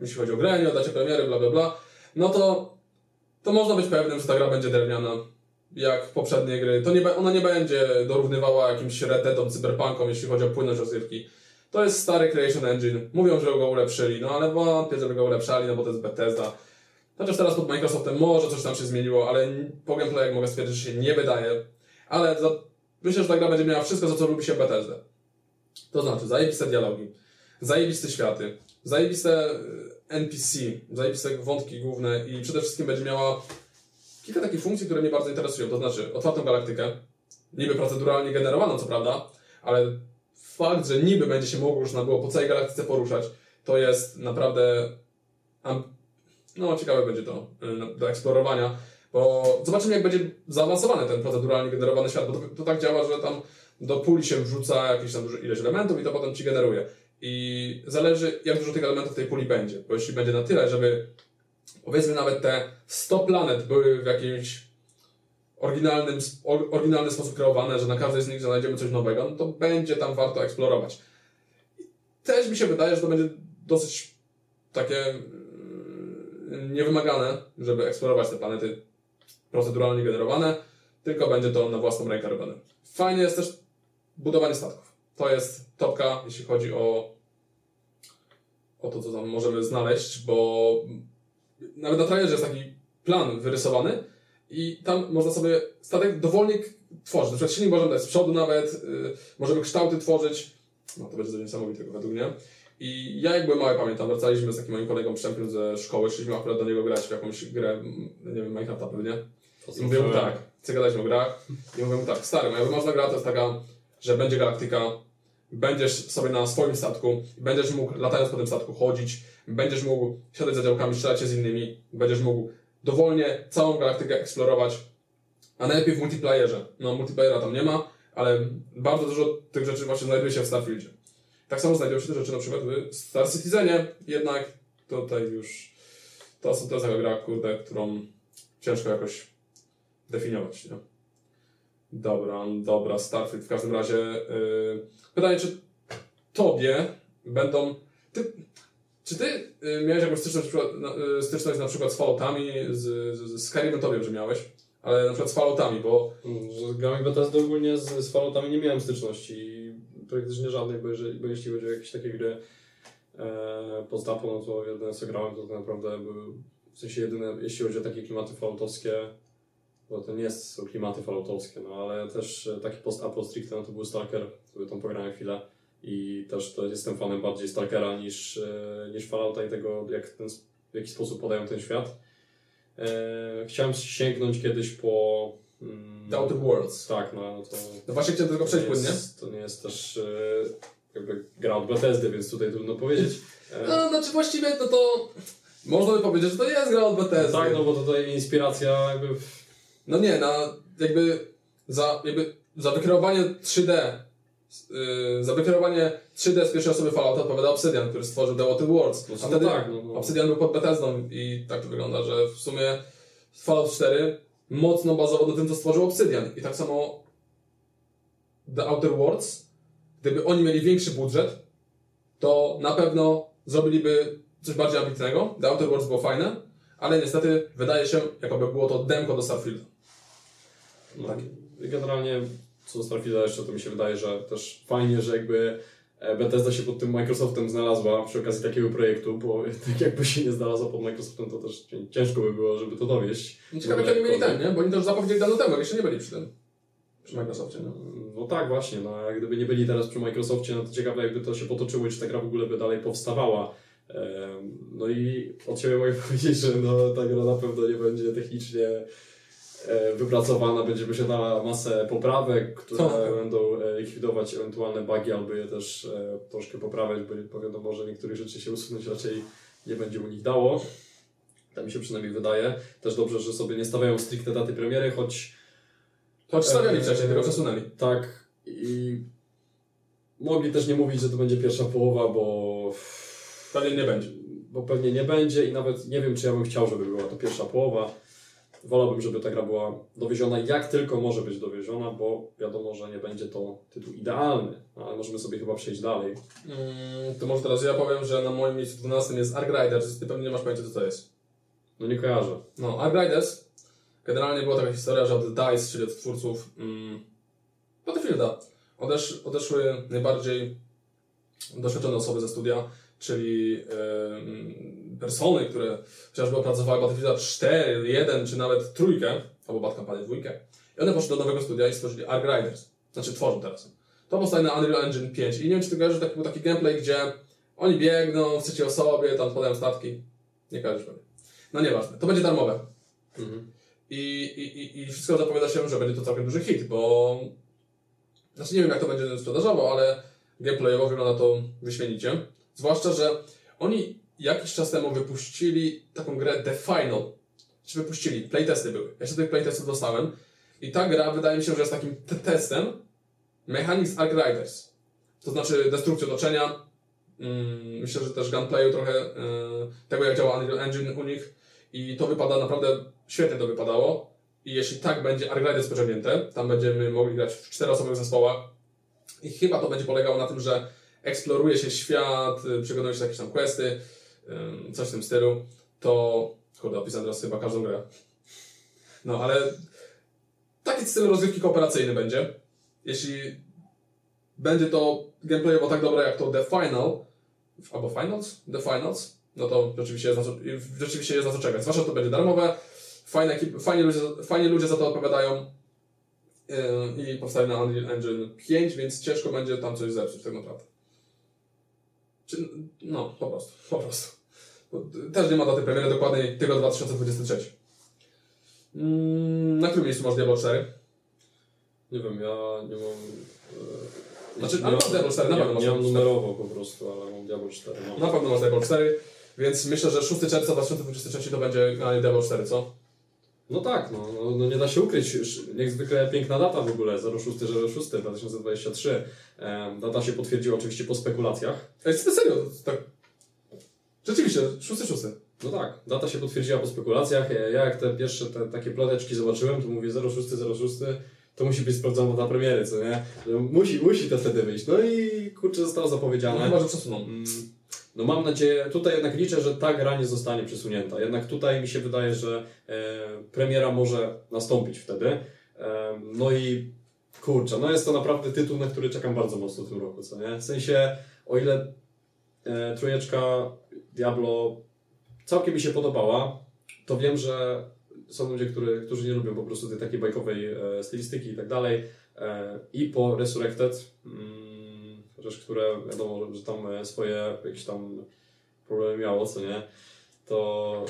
jeśli chodzi o grę, o dacie premiery, bla bla bla, no to, to można być pewnym, że ta gra będzie drewniana. Jak poprzednie gry. To nie, ona nie będzie dorównywała jakimś Red Deadom, Cyberpunkom, jeśli chodzi o płynność rozgrywki. To jest stary Creation Engine. Mówią, że go ulepszyli, no ale wątpię, żeby go ulepszali, no bo to jest Bethesda. Chociaż teraz pod Microsoftem może coś tam się zmieniło, ale po gameplayach mogę stwierdzić, że się nie wydaje. Ale za, myślę, że ta gra będzie miała wszystko, za co lubi się Bethesda. To znaczy, zajebiste dialogi, zajebiste światy, zajebiste y, NPC, zajebiste wątki główne i przede wszystkim będzie miała kilka takich funkcji, które mnie bardzo interesują. To znaczy, otwartą galaktykę, niby proceduralnie generowaną, co prawda, ale fakt, że niby będzie się mogło już na było po całej galaktyce poruszać, to jest naprawdę no, ciekawe będzie to y, do eksplorowania, bo zobaczymy, jak będzie zaawansowany ten proceduralnie generowany świat, bo to, to tak działa, że tam do puli się wrzuca jakieś tam duże ileś elementów i to potem ci generuje. I zależy, jak dużo tych elementów w tej puli będzie, bo jeśli będzie na tyle, żeby powiedzmy nawet te 100 planet były w jakimś oryginalnym, or- oryginalny sposób kreowane, że na każdej z nich znajdziemy coś nowego, no to będzie tam warto eksplorować. Też mi się wydaje, że to będzie dosyć takie mm, niewymagane, żeby eksplorować te planety proceduralnie generowane, tylko będzie to na własną rękę robione. Fajne jest też budowanie statków. To jest topka, jeśli chodzi o, o to, co tam możemy znaleźć, bo nawet na trailerze jest taki plan wyrysowany i tam można sobie statek dowolnie tworzyć. Na przykład silnik możemy dać z przodu nawet, yy, możemy kształty tworzyć. No to będzie coś niesamowitego według mnie. I ja jak byłem mały, pamiętam, wracaliśmy z takim moim kolegą Przemkiem ze szkoły, szliśmy akurat do niego grać w jakąś grę, m, nie wiem, Minecrafta pewnie. I mówię mu tak, chcę gadać o grach. I mówię mu tak, stary, moja wymarzona gra to jest taka, że będzie galaktyka, będziesz sobie na swoim statku, będziesz mógł latając po tym statku chodzić, będziesz mógł siadać za działkami, strzelać się z innymi, będziesz mógł dowolnie całą galaktykę eksplorować, a najlepiej w multiplayerze. No, multiplayera tam nie ma, ale bardzo dużo tych rzeczy właśnie znajduje się w Starfieldzie. Tak samo znajdują się te rzeczy na przykład w Star Citizenie, jednak tutaj już to, to jest gra, kurde, którą ciężko jakoś definiować, nie? Dobra, dobra, Starfield w każdym razie. Yy, pytanie, czy tobie będą. Ty, czy ty yy, miałeś jakąś styczność, na, yy, styczność na przykład z Falloutami, z, z, z Skyrimem to wiem, że miałeś, ale na przykład z Falloutami, bo Mm, z grami Bethesda ogólnie z, z Falloutami nie miałem styczności praktycznie żadnej, bo, jeżeli, bo jeśli chodzi o jakieś takie gry e, post-apo, no to jedyne co grałem to tak naprawdę były, w sensie jedyne, jeśli chodzi o takie klimaty falloutowskie, bo to nie są klimaty falloutowskie, no ale też e, taki post-apo stricte, no to był Stalker, sobie tam pograłem chwilę i też to jestem fanem bardziej Stalkera niż, e, niż Fallouta i tego, jak ten, w jaki sposób podają ten świat. E, chciałem sięgnąć kiedyś po... mm, The Outer Worlds. tak, no, no to. No właśnie chciałem tego przejść płynnie. to nie jest też e, jakby gra od Bethesdy, więc tutaj trudno powiedzieć. No, znaczy właściwie no to można by powiedzieć, że to jest gra od Bethesdy. tak, no bo tutaj inspiracja jakby. No nie, na jakby za, jakby za wykreowanie 3D yy, za wykreowanie 3D z pierwszej osoby Fallouta odpowiada Obsidian, który stworzył The Outer Worlds. No, A wtedy tak, no, no. Obsidian był pod Bethesdą i tak to wygląda, że w sumie Fallout 4 mocno bazował na tym, co stworzył Obsidian. I tak samo The Outer Worlds, gdyby oni mieli większy budżet, to na pewno zrobiliby coś bardziej ambitnego. The Outer Worlds było fajne, ale niestety wydaje się, jakoby było to demko do Starfielda. no, tak. Generalnie co do Starfielda jeszcze to mi się wydaje, że też fajnie, że jakby e, Bethesda się pod tym Microsoftem znalazła przy okazji takiego projektu, bo tak jakby się nie znalazła pod Microsoftem, to też cię- ciężko by było, żeby to dowieść. Ciekawe, czy oni mieli ten, nie? Bo oni już zapowiedzieli dawno temu, jeszcze nie byli przy tym. Przy Microsoftie, no. No tak, właśnie. No, a gdyby nie byli teraz przy Microsoftie, no to ciekawe, jakby to się potoczyło, i czy ta gra w ogóle by dalej powstawała. No i od siebie mogę powiedzieć, że no, ta gra na pewno nie będzie technicznie wypracowana, będzie posiadała masę poprawek, które Tak. będą e, likwidować ewentualne bugi, albo je też e, troszkę poprawiać, bo, wiadomo, że niektórych rzeczy się usunąć raczej nie będzie u nich dało. Tak mi się przynajmniej wydaje. Też dobrze, że sobie nie stawiają stricte daty premiery, choć Choć stawiali Eee, wcześniej, tylko przesunęli. tak. I mogli też nie mówić, że to będzie pierwsza połowa, bo, Pewnie nie będzie. bo pewnie nie będzie i nawet nie wiem, czy ja bym chciał, żeby była to pierwsza połowa. Wolałbym, żeby ta gra była dowieziona jak tylko może być dowieziona, bo wiadomo, że nie będzie to tytuł idealny, no, ale możemy sobie chyba przejść dalej. Mm, to może teraz ja powiem, że na moim miejscu 12 jest Ark Riders, ty pewnie nie masz pojęcia co to jest. No nie kojarzę. No, Ark Riders, generalnie była taka historia, że od DICE, czyli od twórców mm, Battlefielda, odesz, odeszły najbardziej doświadczone osoby ze studia, czyli em, persony, które chociażby opracowały Battlefielda 4, 1 czy nawet trójkę, albo Bad Company 2. I one poszły do nowego studia i stworzyli Ark Riders. Znaczy tworzą teraz. To powstaje na Unreal Engine 5 i nie wiem czy ty kojarzysz, taki, był taki gameplay, gdzie oni biegną w trzeciej osobie, tam podają statki. Nie kojarzysz pewnie. No nieważne. To będzie darmowe. I, i, i, I wszystko zapowiada się, że będzie to całkiem duży hit, bo. Znaczy nie wiem, jak to będzie sprzedażowo, ale gameplayowo wygląda to wyśmienicie. Zwłaszcza, że oni jakiś czas temu wypuścili taką grę The Final. Czy wypuścili? Playtesty były. Ja się tych playtestów dostałem. I ta gra wydaje mi się, że jest takim te- testem Mechanics Arc Riders. To znaczy destrukcji otoczenia. Mm, myślę, że też gunplayu trochę y, tego, jak działa Unreal Engine u nich. I to wypada naprawdę świetnie to wypadało. I jeśli tak będzie Arc Riders pociągnięte, tam będziemy mogli grać w czteroosobowych zespołach. I chyba to będzie polegało na tym, że eksploruje się świat, przekonuje się jakieś tam questy, coś w tym stylu. To, kurde, opisałem teraz chyba każdą grę. No, ale taki styl rozgrywki kooperacyjny będzie. Jeśli będzie to gameplayowo tak dobre jak to The Final, albo Finals? The Finals, no to rzeczywiście jest na co, rzeczywiście jest na co czekać. Zwłaszcza, to będzie darmowe, fajne, ekip, fajnie, ludzie, fajnie ludzie za to odpowiadają yy, i powstaje na Unreal Engine 5, więc ciężko będzie tam coś zepsuć tak naprawdę. Czy, no, po prostu, po prostu. Też nie ma daty premiery dokładnej, tylko 2023. Mm, na którym miejscu masz Diablo 4? Nie wiem, ja nie mam... e, Znaczy, nie ale masz Diablo 4, na pewno masz Diablo 4. numerowo po prostu, ale mam Diablo 4. Mam. Na pewno masz Diablo 4, więc myślę, że 6 czerwca 2023 to będzie Diablo 4, co? No tak, no, no, no nie da się ukryć. Już Niezwykle piękna data w ogóle, 0606 2023. E, data się potwierdziła oczywiście po spekulacjach. Ej, serio, tak. Rzeczywiście, 6-6. No tak, data się potwierdziła po spekulacjach. Ja jak te pierwsze te, takie ploteczki zobaczyłem, to mówię 06, 06, to musi być sprawdzona data premiery, co nie? Musi, musi to wtedy wyjść. No i kurczę, zostało No, zapowiedziane. chyba, że przesuną. Mm, No mam nadzieję, tutaj jednak liczę, że ta gra nie zostanie przesunięta. Jednak tutaj mi się wydaje, że e, premiera może nastąpić wtedy. E, no i kurczę, no jest to naprawdę tytuł, na który czekam bardzo mocno w tym roku, co nie? W sensie, o ile e, trójeczka Diablo całkiem mi się podobała, to wiem, że są ludzie, który, którzy nie lubią po prostu tej takiej bajkowej e, stylistyki i tak dalej. E, I po Resurrected, mm, chociaż które wiadomo, że tam e, swoje jakieś tam problemy miało, co nie, to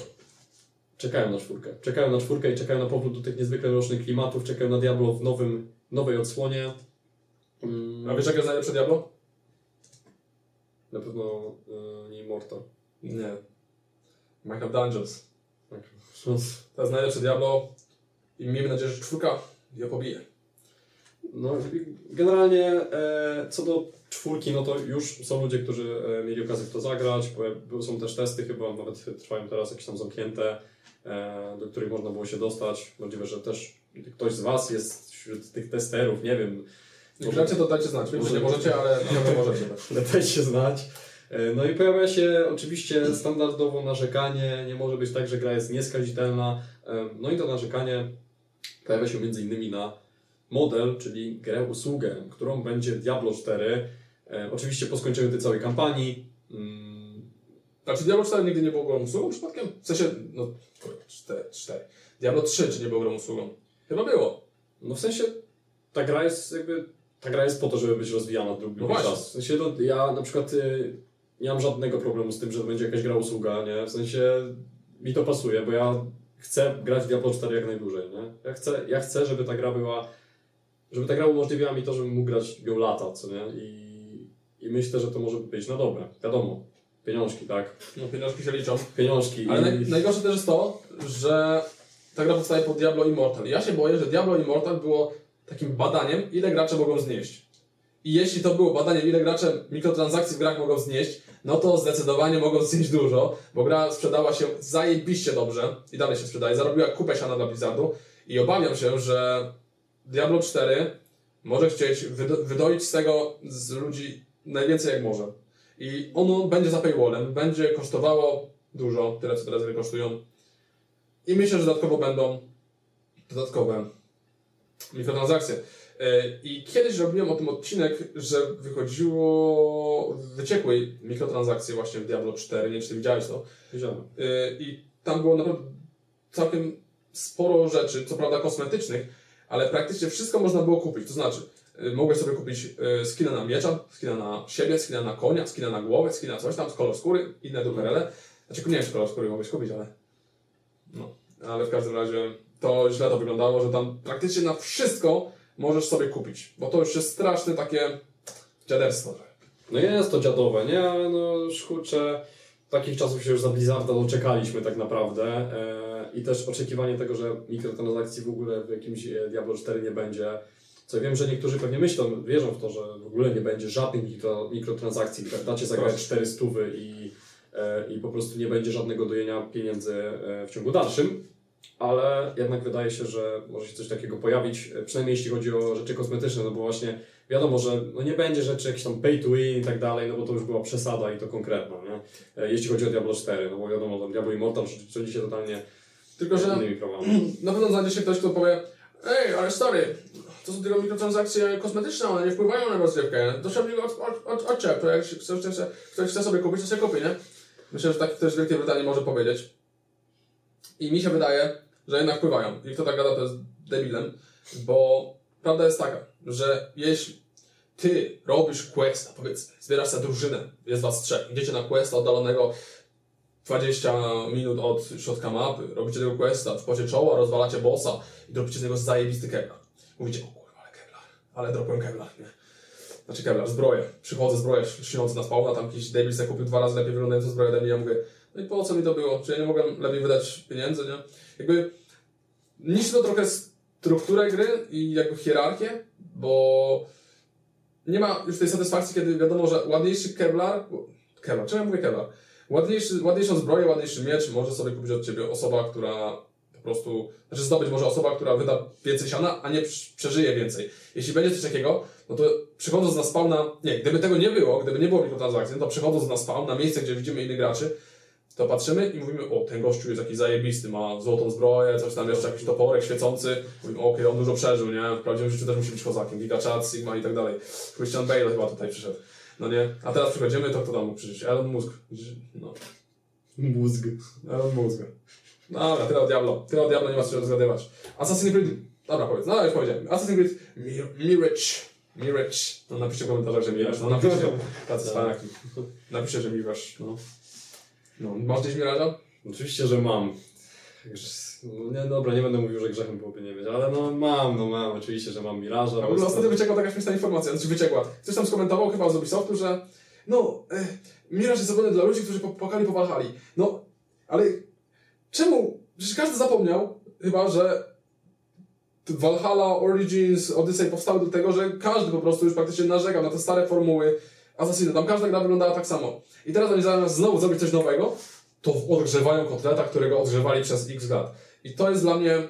czekają na czwórkę. Czekają na czwórkę i czekają na powrót do tych niezwykle mrocznych klimatów, czekają na Diablo w nowym, nowej odsłonie. Mm, A wiesz, jakie jest najlepsze Diablo? Na pewno e, nie Immortal. Nie. Minecraft Dungeons. Tak. To jest najlepsze Diablo i miejmy nadzieję, że czwórka je pobije. No, generalnie e, co do czwórki, no to już są ludzie, którzy e, mieli okazję w to zagrać. bo Są też testy, chyba nawet trwają teraz jakieś tam zamknięte, e, do których można było się dostać. Możliwe, że też ktoś z Was jest wśród tych testerów, nie wiem. Gracie, to dajcie znać. Wiem, że nie możecie, ale pewno możecie. Dajcie znać. No i pojawia się oczywiście standardowo narzekanie. Nie może być tak, że gra jest nieskazitelna. No i to narzekanie pojawia się między innymi na model, czyli grę usługę, którą będzie Diablo 4. E, Oczywiście po skończeniu tej całej kampanii. mm, A czy Diablo 4 nigdy nie było grą usługą przypadkiem? W sensie, no, kurde, 4, 4. Diablo 3 czy nie było grą usługą? Chyba było. No w sensie ta gra jest jakby. Ta gra jest po to, żeby być rozwijana długi No właśnie. czas. W sensie no, ja na przykład y, nie mam żadnego problemu z tym, że to będzie jakaś gra usługa, nie? W sensie mi to pasuje, bo ja chcę grać w Diablo 4 jak najdłużej, nie? Ja chcę, ja chcę, żeby ta gra była. Żeby ta gra umożliwiała mi to, żebym mógł grać ją lata, co nie? I, I myślę, że to może być na dobre. Wiadomo. Pieniążki, tak? No, pieniążki się liczą. Pieniążki. Ale i... naj, najgorsze też jest to, że ta gra powstaje pod Diablo Immortal. Ja się boję, że Diablo Immortal było takim badaniem, ile gracze mogą znieść. I jeśli to było badaniem, ile gracze mikrotransakcji w grach mogą znieść, no to zdecydowanie mogą znieść dużo, bo gra sprzedała się zajebiście dobrze i dalej się sprzedaje. Zarobiła kupę siana dla Blizzardu i obawiam się, że Diablo 4 może chcieć wydo- wydoić z tego z ludzi najwięcej jak może. I ono będzie za paywallem, będzie kosztowało dużo, tyle co teraz gry kosztują. I myślę, że dodatkowo będą dodatkowe mikrotransakcje. Yy, I kiedyś robiłem o tym odcinek, że wychodziło, wyciekły mikrotransakcje właśnie w Diablo 4, nie wiem czy ty widziałeś to. Wiedziałem. Yy, I tam było naprawdę całkiem sporo rzeczy, co prawda kosmetycznych, ale praktycznie wszystko można było kupić. To znaczy, yy, mogłeś sobie kupić yy, skina na miecza, skina na siebie, skina na konia, skina na głowę, skina coś tam, kolor skóry, inne duperele. Znaczy, nie wiem, czy kolor skóry mogłeś kupić, ale... No, ale w każdym razie to źle to wyglądało, że tam praktycznie na wszystko możesz sobie kupić, bo to już jest straszne takie dziaderstwo. No jest to dziadowe, nie? No kurczę, takich czasów się już za Blizzarda doczekaliśmy tak naprawdę e, i też oczekiwanie tego, że mikrotransakcji w ogóle w jakimś e, Diablo 4 nie będzie. Co wiem, że niektórzy pewnie myślą, wierzą w to, że w ogóle nie będzie żadnych mikro, mikrotransakcji, tak dacie zagrać Proszę. 400 i, e, i po prostu nie będzie żadnego dojenia pieniędzy w ciągu dalszym. Ale jednak wydaje się, że może się coś takiego pojawić, e, przynajmniej jeśli chodzi o rzeczy kosmetyczne, no bo właśnie wiadomo, że no nie będzie rzeczy jakieś tam pay to win i tak dalej, no bo to już była przesada i to konkretna, nie? E, Jeśli chodzi o Diablo 4, no bo wiadomo, tam Diablo Immortal rządzi się totalnie Tylko, że innymi prawami. na pewno znajdzie się ktoś, kto powie Ej, ale stary, to są tylko mikrotransakcje kosmetyczne, one nie wpływają na rozrywkę. To się od od, od, od, odczep, to jak ktoś chce, sobie kupić, to sobie kupi, nie? Myślę, że taki ktoś z Wielkiej Brytanii może powiedzieć. I mi się wydaje, że jednak wpływają. I kto tak gada, to jest debilem, bo prawda jest taka, że jeśli ty robisz questa, powiedzmy, zbierasz sobie drużynę, jest was trzech, idziecie na questa oddalonego 20 minut od środka mapy, robicie tego questa, wchodzicie czoła, rozwalacie bossa i robicie z niego zajebisty kevlar. Mówicie, o kurwa, ale kevlar, ale dropłem kevlar, nie? Znaczy kevlar, zbroję. Przychodzę, zbroję śniący na spawna, tam jakiś debil sobie kupił dwa razy lepiej wyglądającą zbroję ja mówię, no i po co mi to było? Czy ja nie mogłem lepiej wydać pieniędzy, nie? Jakby niszczy to trochę strukturę gry i jakby hierarchię, bo nie ma już tej satysfakcji, kiedy wiadomo, że ładniejszy Kevlar, Kevlar, czemu ja mówię Kevlar? Ładniejszy, ładniejszą zbroję, ładniejszy miecz może sobie kupić od Ciebie osoba, która po prostu, znaczy zdobyć może osoba, która wyda więcej siana, a nie przeżyje więcej. Jeśli będzie coś takiego, no to przychodząc na spawna, nie, gdyby tego nie było, gdyby nie było mikrotransakcji, no to przychodząc na spawn, na miejsce, gdzie widzimy innych graczy, to patrzymy i mówimy, o, ten gościu jest jakiś zajebisty, ma złotą zbroję, coś tam jeszcze, jakiś toporek świecący. Mówimy, okej, okay, on dużo przeżył, nie? W prawdziwym życiu też musi być kozakiem, Giga Chat, Sigma i tak dalej. Christian Bale chyba tutaj przyszedł. No nie? A teraz przychodzimy, to kto tam mógł przyjść? Elon Musk. No. Mózg. Elon Musk. Dobra, tyle o Diablo. Tyle o Diablo, nie ma co rozgadywać. Assassin's Creed... Dobra, powiedz. No, już powiedziałem. Assassin's Creed Mir Mirage. Mirage. No napiszcie w komentarzach, że Mirage. No napiszcie. Tacy spanaki. Napiszcie, że Mirage. No. No, masz gdzieś Mirage'a? Oczywiście, że mam. No, nie, dobra, nie będę mówił, że grzechem byłoby nie mieć, ale no mam, no mam, oczywiście, że mam Mirage'a. A w ogóle ostatnio wyciekła taka śmieszna informacja, znaczy wyciekła. Ktoś tam skomentował chyba z Ubisoftu, że no, e, Mirage jest zrobiony dla ludzi, którzy popłakali po Valhalla. No, ale czemu? Przecież każdy zapomniał chyba, że Valhalla, Origins, Odyssey powstały do tego, że każdy po prostu już praktycznie narzekał na te stare formuły Assassina. Tam każda gra wyglądała tak samo. I teraz oni zamiast znowu zrobić coś nowego, to odgrzewają kotleta, którego odgrzewali przez x lat. I to jest dla mnie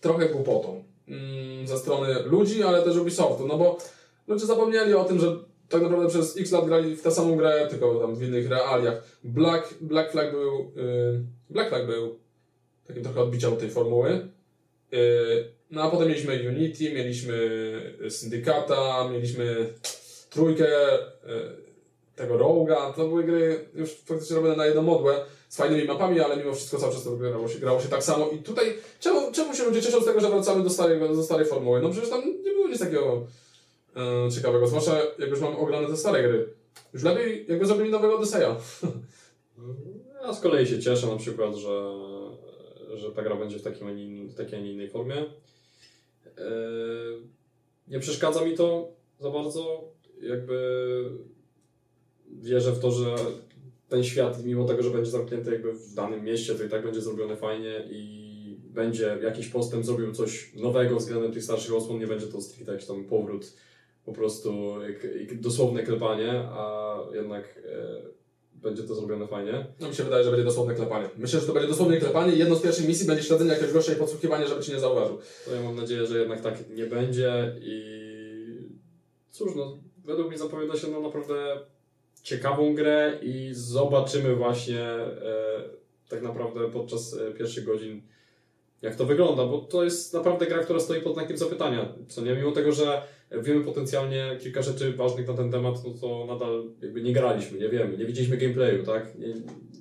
trochę głupotą mm, ze strony ludzi, ale też Ubisoftu, no bo ludzie zapomnieli o tym, że tak naprawdę przez x lat grali w tę samą grę, tylko tam w innych realiach. Black, Black Flag był, yy, Black Flag był takim trochę odbiciem tej formuły. Yy, no a potem mieliśmy Unity, mieliśmy Syndykata, mieliśmy trójkę, yy, tego Roga, to były gry już faktycznie robione na jedną modłę, z fajnymi mapami, ale mimo wszystko cały czas to grało się, grało się tak samo. I tutaj, czemu, czemu się ludzie cieszą z tego, że wracamy do starej, do starej formuły? No przecież tam nie było nic takiego e, ciekawego, zwłaszcza jak już mam ograne te stare gry. Już lepiej jakby zrobili nowego Odyseja. Ja z kolei się cieszę na przykład, że, że ta gra będzie w, takim, w takiej, a nie innej formie. E, nie przeszkadza mi to za bardzo, jakby wierzę w to, że ten świat, mimo tego, że będzie zamknięty jakby w danym mieście, to i tak będzie zrobione fajnie i będzie jakiś postęp, zrobił coś nowego względem tych starszych osłon, nie będzie to stricte jakiś tam powrót, po prostu jak, dosłowne klepanie, a jednak e, będzie to zrobione fajnie. No mi się wydaje, że będzie dosłowne klepanie. Myślę, że to będzie dosłowne klepanie i jedną z pierwszych misji będzie śledzenie jakiegoś gościa i podsłuchiwanie, żeby Cię nie zauważył. To ja mam nadzieję, że jednak tak nie będzie i cóż, no według mnie zapowiada się no naprawdę ciekawą grę i zobaczymy właśnie e, tak naprawdę podczas e, pierwszych godzin jak to wygląda, bo to jest naprawdę gra, która stoi pod znakiem zapytania, co nie, mimo tego, że wiemy potencjalnie kilka rzeczy ważnych na ten temat, no to nadal jakby nie graliśmy, nie wiemy, nie widzieliśmy gameplayu, tak, nie,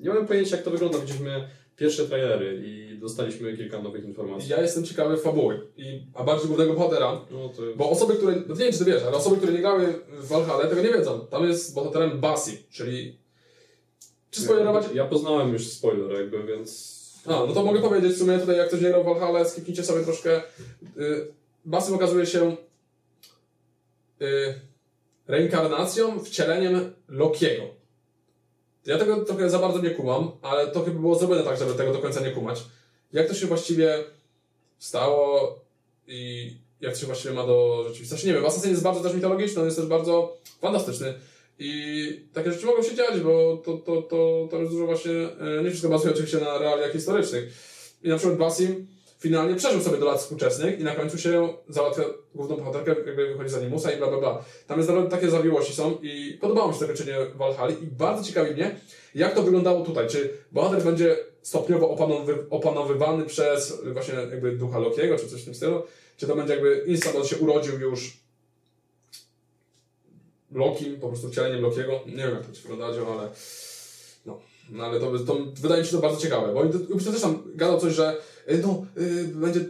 nie mamy pojęcia jak to wygląda, widzieliśmy pierwsze trailery i dostaliśmy kilka nowych informacji. Ja jestem ciekawy fabuły, I, a bardziej głównego bohatera, no to... bo osoby, które, no nie wiem czy ty wiesz, ale osoby, które nie grały w Valhalla tego nie wiedzą. Tam jest bohaterem Basi, czyli... Czy spoilerować? Ja, ja poznałem już spoiler jakby, więc... A, no to mogę powiedzieć w sumie tutaj, jak ktoś nie grał w Valhalla, skipnijcie sobie troszkę. Yy, okazuje się yy, reinkarnacją, wcieleniem Lokiego. Ja tego trochę za bardzo nie kumam, ale to chyba było zrobione tak, żeby tego do końca nie kumać. Jak to się właściwie stało i jak to się właściwie ma do rzeczywistości? Nie wiem, Assassin jest bardzo też mitologiczny, on jest też bardzo fantastyczny. I takie rzeczy mogą się dziać, bo to, to, to, to jest dużo właśnie, e, nie wszystko bazuje oczywiście na realiach historycznych. I na przykład Basim finalnie przeżył sobie do lat współczesnych i na końcu się załatwia główną bohaterkę, jakby wychodzi za Nimusa i bla bla bla. Tam jest naprawdę takie zawiłości są i podobało mi się zakończenie Valhalla i bardzo ciekawi mnie, jak to wyglądało tutaj. Czy bohater będzie stopniowo opanowy, opanowywany przez właśnie jakby ducha Lokiego, czy coś w tym stylu? Czy to będzie jakby instant, on się urodził już Lokim, po prostu wcieleniem Lokiego? Nie wiem, jak to się wyglądać, ale no. No ale to, to wydaje mi się to bardzo ciekawe, bo Ubisoft też tam gadał coś, że no, yy, będzie yy,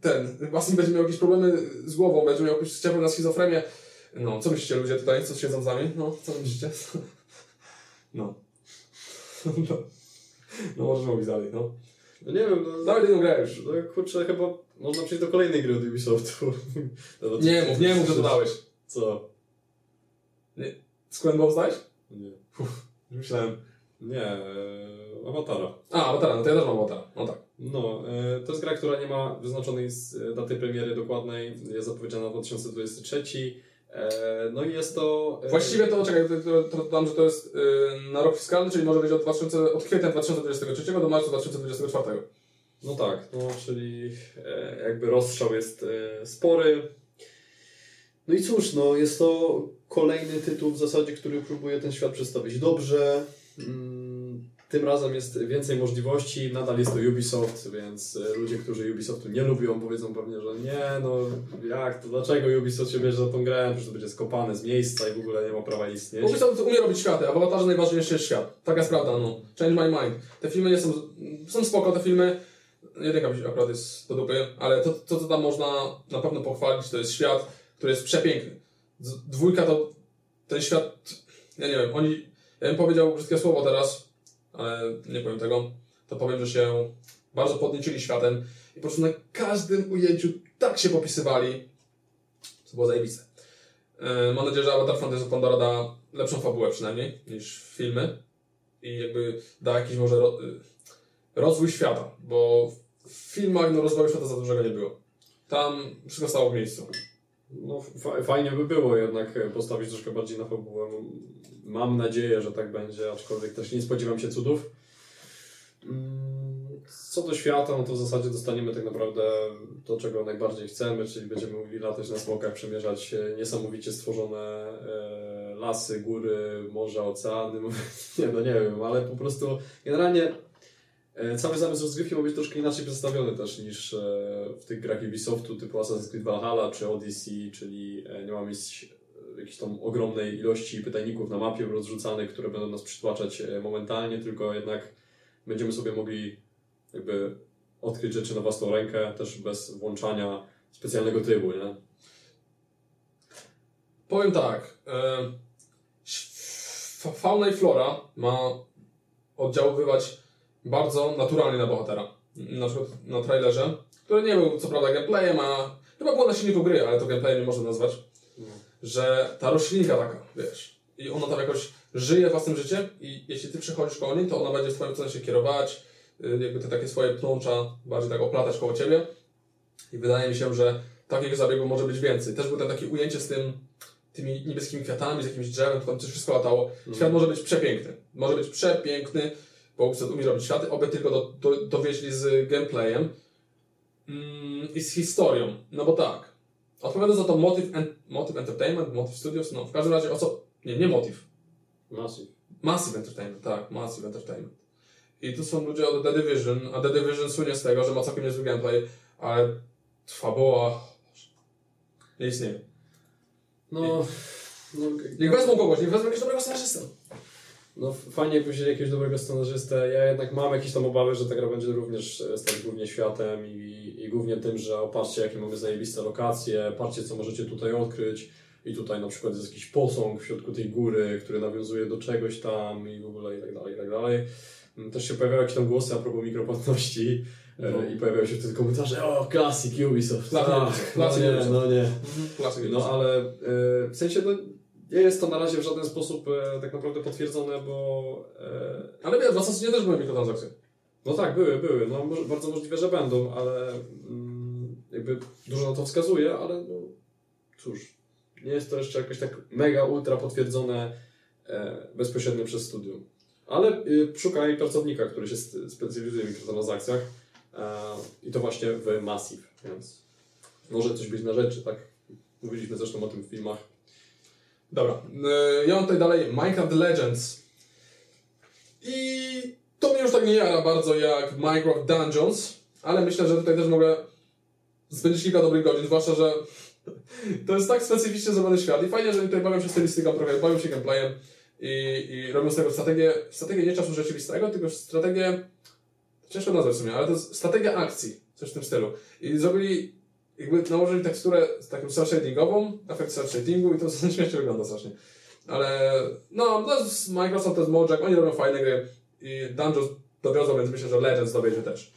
ten, Basim będzie miał jakieś problemy z głową, będzie miał jakąś ciepło na schizofrenię. No, co myślicie ludzie tutaj, co siedzą z nami? No, co myślicie? No. No, no możesz mówić dalej, no. No nie wiem, no, Dawaj jedną grę już. no kurczę, chyba można przejść do kolejnej gry od Ubisoftu. No, Nie mów, nie mów, że dodałeś. Co? Square Box dałeś? Nie. Myślałem. Nie, e, Awatara. A, Awatara, no to ja też mam Awatara. No tak. No, e, to jest gra, która nie ma wyznaczonej z- e, daty premiery dokładnej. Jest zapowiedziana na 2023. E, No i jest to... Właściwie to, czekaj, to, to, to dodam, że to jest yy, na rok fiskalny, czyli może być od, 2000, od kwietnia 2023 do marca 2024. No tak, no czyli e, jakby rozstrzał jest e, spory. No i cóż, no jest to kolejny tytuł w zasadzie, który próbuje ten świat przedstawić dobrze. Mm, Tym razem jest więcej możliwości, nadal jest to Ubisoft, więc e, ludzie, którzy Ubisoftu nie lubią, powiedzą pewnie, że nie, no jak to, dlaczego Ubisoft się bierze za tą grę, przecież to będzie skopane z miejsca i w ogóle nie ma prawa istnieć. Ubisoft umie robić światy, a w Awatarze najważniejszy jest świat. Taka jest prawda, no. Change my mind. Te filmy nie są... Są spoko te filmy. Jedynka mi się akurat jest do dupy, ale to, to, co tam można na pewno pochwalić, to jest świat, który jest przepiękny. Dwójka to... Ten świat... Ja nie wiem, oni... Ja bym powiedział brzydkie słowo teraz, ale nie powiem tego. To powiem, że się bardzo podniecili światem i po prostu na każdym ujęciu tak się popisywali. Co było zajebiste. E, Mam nadzieję, że Avatar Frontiers of Pandora da lepszą fabułę przynajmniej niż filmy i jakby da jakiś może ro, y, rozwój świata, bo w filmach no, rozwoju świata za dużego nie było. Tam wszystko stało w miejscu. No, fa- fajnie by było jednak e, postawić troszkę bardziej na fabułę. Mam nadzieję, że tak będzie, aczkolwiek też nie spodziewam się cudów. Mm, Co do świata, no to w zasadzie dostaniemy tak naprawdę to, czego najbardziej chcemy, czyli będziemy mogli latać na smokach, przemierzać niesamowicie stworzone e, lasy, góry, morza, oceany. Nie, no nie wiem, ale po prostu generalnie cały zamysł rozgrywki ma być troszkę inaczej przedstawiony też niż e, w tych grach Ubisoftu typu Assassin's Creed Valhalla czy Odyssey, czyli e, nie ma mieć e, jakiejś tam ogromnej ilości pytajników na mapie rozrzucanych, które będą nas przytłaczać e, momentalnie, tylko jednak będziemy sobie mogli jakby odkryć rzeczy na własną rękę, też bez włączania specjalnego trybu, nie? Powiem tak. E, fa- fauna i flora ma oddziaływać bardzo naturalnie na bohatera. Na przykład na trailerze, który nie był co prawda gameplayem, a chyba było na silniku gry, ale to gameplayem nie można nazwać. że ta roślinka taka, wiesz, i ona tam jakoś żyje własnym życiem i jeśli ty przechodzisz koło niej, to ona będzie w twoją stronę się kierować, y, jakby te takie swoje pnącza bardziej tak oplatać koło ciebie i wydaje mi się, że takich zabiegów może być więcej. Też było tam takie ujęcie z tym, tymi niebieskimi kwiatami, z jakimś drzewem, to tam coś wszystko latało. Świat może być przepiękny. Może być przepiękny, bo Ubisoft umie robić światy, oby tylko do, do, dowieźli z gameplayem mm, i z historią. No bo tak, Odpowiada za to Motive, en Motive Entertainment, Motive Studios, no w każdym razie o co... Nie, nie Motive. Massive. Massive Entertainment, tak, Massive Entertainment. I tu są ludzie od The Division, a The Division słynie z tego, że ma całkiem niezły gameplay, ale fabuła... Nie istnieje. No, no, Niech wezmą kogoś, niech wezmą jakiegoś dobrego scenarzystę. No fajnie jakby wzięli jakiegoś dobrego scenarzystę. Ja jednak mam jakieś tam obawy, że ta gra będzie również e, stać głównie światem i, i głównie tym, że opatrzcie jakie mamy zajebiste lokacje, patrzcie co możecie tutaj odkryć i tutaj na przykład jest jakiś posąg w środku tej góry, który nawiązuje do czegoś tam i w ogóle i tak dalej, i tak dalej. Mm, Też się pojawiały jakieś tam głosy a propos mikropłatności e, No. i pojawiały się wtedy komentarze o, classic Ubisoft, Ubisoft, no classic nie, no nie. Klasyk. No ale e, w sensie no, nie jest to na razie w żaden sposób e, tak naprawdę potwierdzone, bo e, Ale w Assassinie też były mikrotransakcje. no tak, były, były. No może, bardzo możliwe, że będą, ale mm, jakby dużo na to wskazuje, ale no cóż, nie jest to jeszcze jakoś tak mega, ultra potwierdzone e, bezpośrednio przez studium. Ale y, szukaj pracownika, który się specjalizuje w mikrotransakcjach e, i to właśnie w Massive, więc może coś być na rzeczy, tak? Mówiliśmy zresztą o tym w filmach. Dobra, e, ja mam tutaj dalej Minecraft Legends. I to mnie już tak nie jara bardzo jak Minecraft Dungeons, ale myślę, że tutaj też mogę spędzić kilka dobrych godzin, zwłaszcza, że to jest tak specyficznie zrobiony świat i fajnie, że tutaj bawią się stylistyką trochę, bawią się gameplayem i, i robią z tego strategię, strategię nie czasu rzeczywistego, tylko strategię, ciężko nazwać w sumie, ale to jest strategia akcji. Coś w tym stylu. I zrobili, jakby nałożyli teksturę z takim cel shadingową, efekt cel shadingu i to śmiesznie wygląda strasznie. Ale no, to jest Microsoft, to jest Mojang, oni robią fajne gry i Dungeons dowiozą, więc myślę, że Legends dowiedzie też.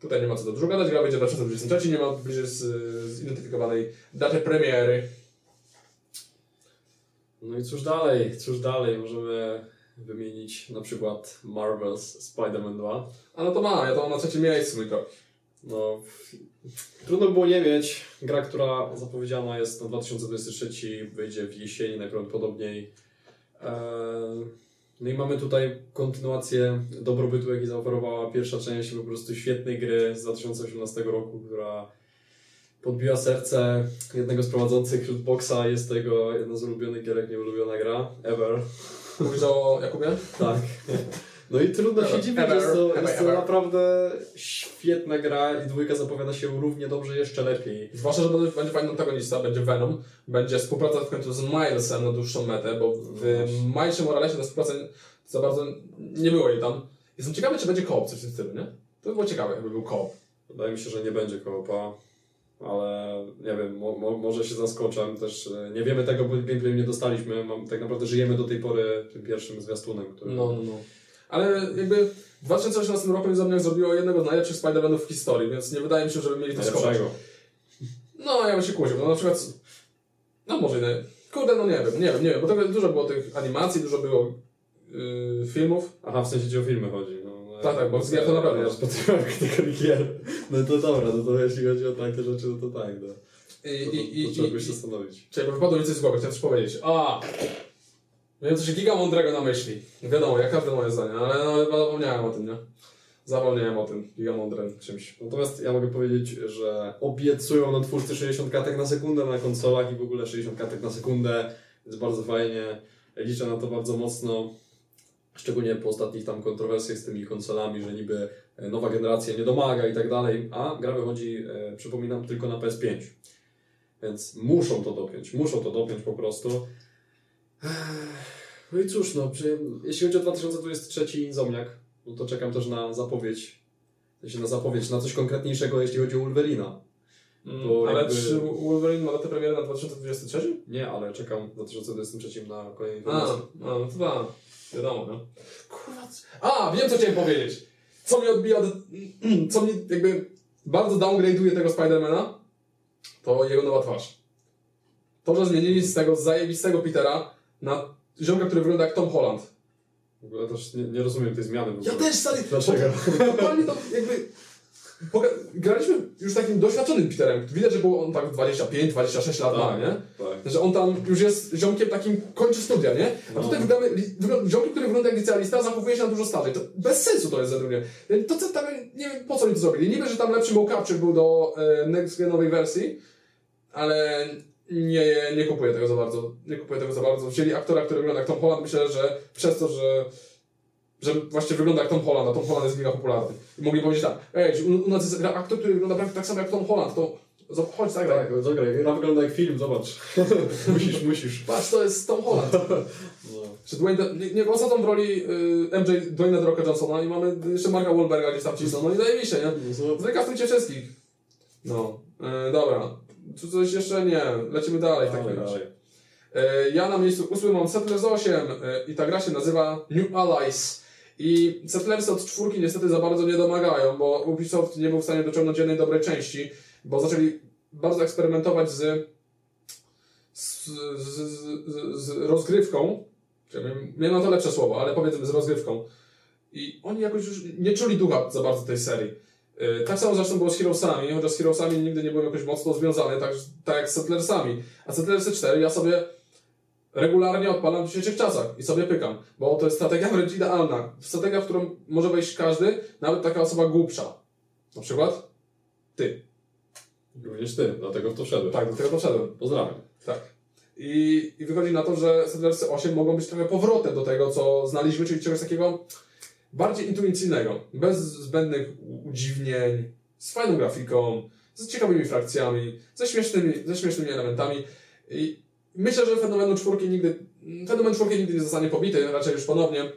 Tutaj nie ma co do dużo gadać, gra będzie w 2023, nie ma bliżej z- zidentyfikowanej daty premiery. No i cóż dalej, cóż dalej, możemy wymienić na przykład Marvel's Spider-Man 2. A no to mam, ja to mam na trzecim miejscu mój krok. No, trudno było nie mieć. Gra, która zapowiedziana jest na 2023, wyjdzie w jesieni najprawdopodobniej. Eee, No i mamy tutaj kontynuację dobrobytu, jaki zaoferowała pierwsza część po prostu świetnej gry z 2018 roku, która podbiła serce jednego z prowadzących Lootboxa. Jest tego jedna z ulubionych gierek, nieulubiona gra, ever. Mówisz o Jakubie? Tak. No i trudno się dziwić, ever, jest to, ever, jest to ever. naprawdę świetna gra i dwójka zapowiada się równie dobrze, jeszcze lepiej. Zwłaszcza, że będzie, będzie fajny antagonista, będzie Venom, będzie współpraca w końcu z Milesem na dłuższą metę, bo w No Milesie Moralesie ta współpraca za bardzo nie było jej tam. Jestem ciekawy, czy będzie koop coś w tym stylu, nie? To by było ciekawe, jakby był koop. Wydaje mi się, że nie będzie koopa, ale nie wiem, mo, mo, może się zaskoczę. Też e, nie wiemy tego, bo gameplay nie dostaliśmy. Mam, tak naprawdę żyjemy do tej pory tym pierwszym zwiastunem, który... No, no, no. Ale jakby w 2018 roku Insomniac zrobiło jednego z najlepszych Spider-Manów w historii, więc nie wydaje mi się, żeby mieli to schować. No, ja bym się kłócił. No na przykład, no może nie. Kurde, no nie wiem, nie wiem, nie wiem, bo tego dużo było tych animacji, dużo było yy, filmów. Aha, w sensie gdzie o filmy chodzi. No, Tak, tak, bo z gier to na pewno. Ja rozpatrywałem kategorię gier. No to dobra, no to jeśli chodzi o takie rzeczy, no to tak, no. I, To, to, i, i, to trzeba by i, się zastanowić. Czekaj, bo wypadło mi coś z głowy, chciałem coś powiedzieć. A! Miałem coś giga mądrego na myśli. Wiadomo, jak każde moje zdanie, ale no zapomniałem o tym, nie? Zapomniałem o tym, giga mądrym czymś. Natomiast ja mogę powiedzieć, że obiecują na twórcy 60 klatek na sekundę na konsolach i w ogóle 60 klatek na sekundę, więc bardzo fajnie. Liczę na to bardzo mocno. Szczególnie po ostatnich tam kontrowersjach z tymi konsolami, że niby e, nowa generacja nie domaga i tak dalej, a gra wychodzi, e, przypominam, tylko na PS5. Więc muszą to dopiąć, muszą to dopiąć po prostu. No i cóż, no, przy, jeśli chodzi o 2023 Insomniak, no to czekam też na zapowiedź sensie na zapowiedź, na coś konkretniejszego, jeśli chodzi o Wolverina. Bo ale jakby- czy Wolverine ma datę premiery na 2023? Nie, ale czekam w 2023 na kolejne A, informacje. a, no to da. Wiadomo, no. Kurwa. A, wiem co chciałem powiedzieć. Co mi odbija, od- co mi jakby bardzo downgrade'uje tego Spidermana, to jego nowa twarz. To, że zmienili z tego zajebistego Petera na ziomka, który wygląda jak Tom Holland. W ogóle też nie, nie rozumiem tej zmiany. w ogóle. stary. Dlaczego? Totalnie to jakby... Graliśmy już takim doświadczonym Peterem. Widać, że był on tak 25-26 lat ma, nie? Tak. Że on tam już jest ziomkiem takim, kończy studia, nie? A No. tutaj wygląda, wygląda, ziomkiem, który wygląda jak licealista, zachowuje się na dużo starzej. To bez sensu to jest mnie. To co tam, nie wiem po co oni to zrobili. Niby, że tam lepszy mockup był do e, next genowej wersji, ale nie, nie kupuję tego za bardzo. Nie kupuję tego za bardzo. Wzięli aktora, który wygląda jak Tom Holland, myślę, że przez to, że że właśnie wygląda jak Tom Holland, a Tom Holland jest mega popularny. I mogli powiedzieć tak, ej, u, u nas jest aktor, który wygląda prawie tak samo jak Tom Holland, to chodź tak, tak. Zagraj. Gra wygląda jak film, zobacz. musisz, musisz. Patrz, to jest Tom Holland. No. Czy Dwayne, nie, nie osadzą w roli y, MJ Dwayne'a The Rocka Johnsona i mamy jeszcze Marka Wahlberga gdzieś tam cisną, no i zajebiście, nie? No, Zrekastujcie wszystkich. No, y, dobra. Czy coś jeszcze? Nie. Lecimy dalej w takim razie. Y, ja na miejscu ósmym mam Settlers 8 y, i ta gra się nazywa New Allies. I Settlersy od czwórki niestety za bardzo nie domagają, bo Ubisoft nie był w stanie dociągnąć jednej dobrej części, bo zaczęli bardzo eksperymentować z, z, z, z, z rozgrywką. Miałem na to lepsze słowo, ale powiedzmy z rozgrywką. I oni jakoś już nie czuli ducha za bardzo tej serii. Yy, Tak samo zresztą było z Heroesami, chociaż z Heroesami nigdy nie byłem jakoś mocno związany, tak, tak jak z Settlersami. A Settlersy 4 ja sobie regularnie odpalam w dzisiejszych czasach i sobie pykam, bo to jest strategia wręcz idealna. Strategia, w którą może wejść każdy, nawet taka osoba głupsza. Na przykład ty. Również ty, dlatego w to wszedłeś. Tak, do tego doszedłem. Pozdrawiam. Tak. I, I wychodzi na to, że Settlersy 8 mogą być trochę powrotem do tego, co znaliśmy, czyli czegoś takiego bardziej intuicyjnego, bez zbędnych udziwnień, z fajną grafiką, z ciekawymi frakcjami, ze śmiesznymi, ze śmiesznymi elementami. I myślę, że fenomenu czwórki nigdy, fenomen czwórki nigdy nie zostanie pobity, raczej już ponownie,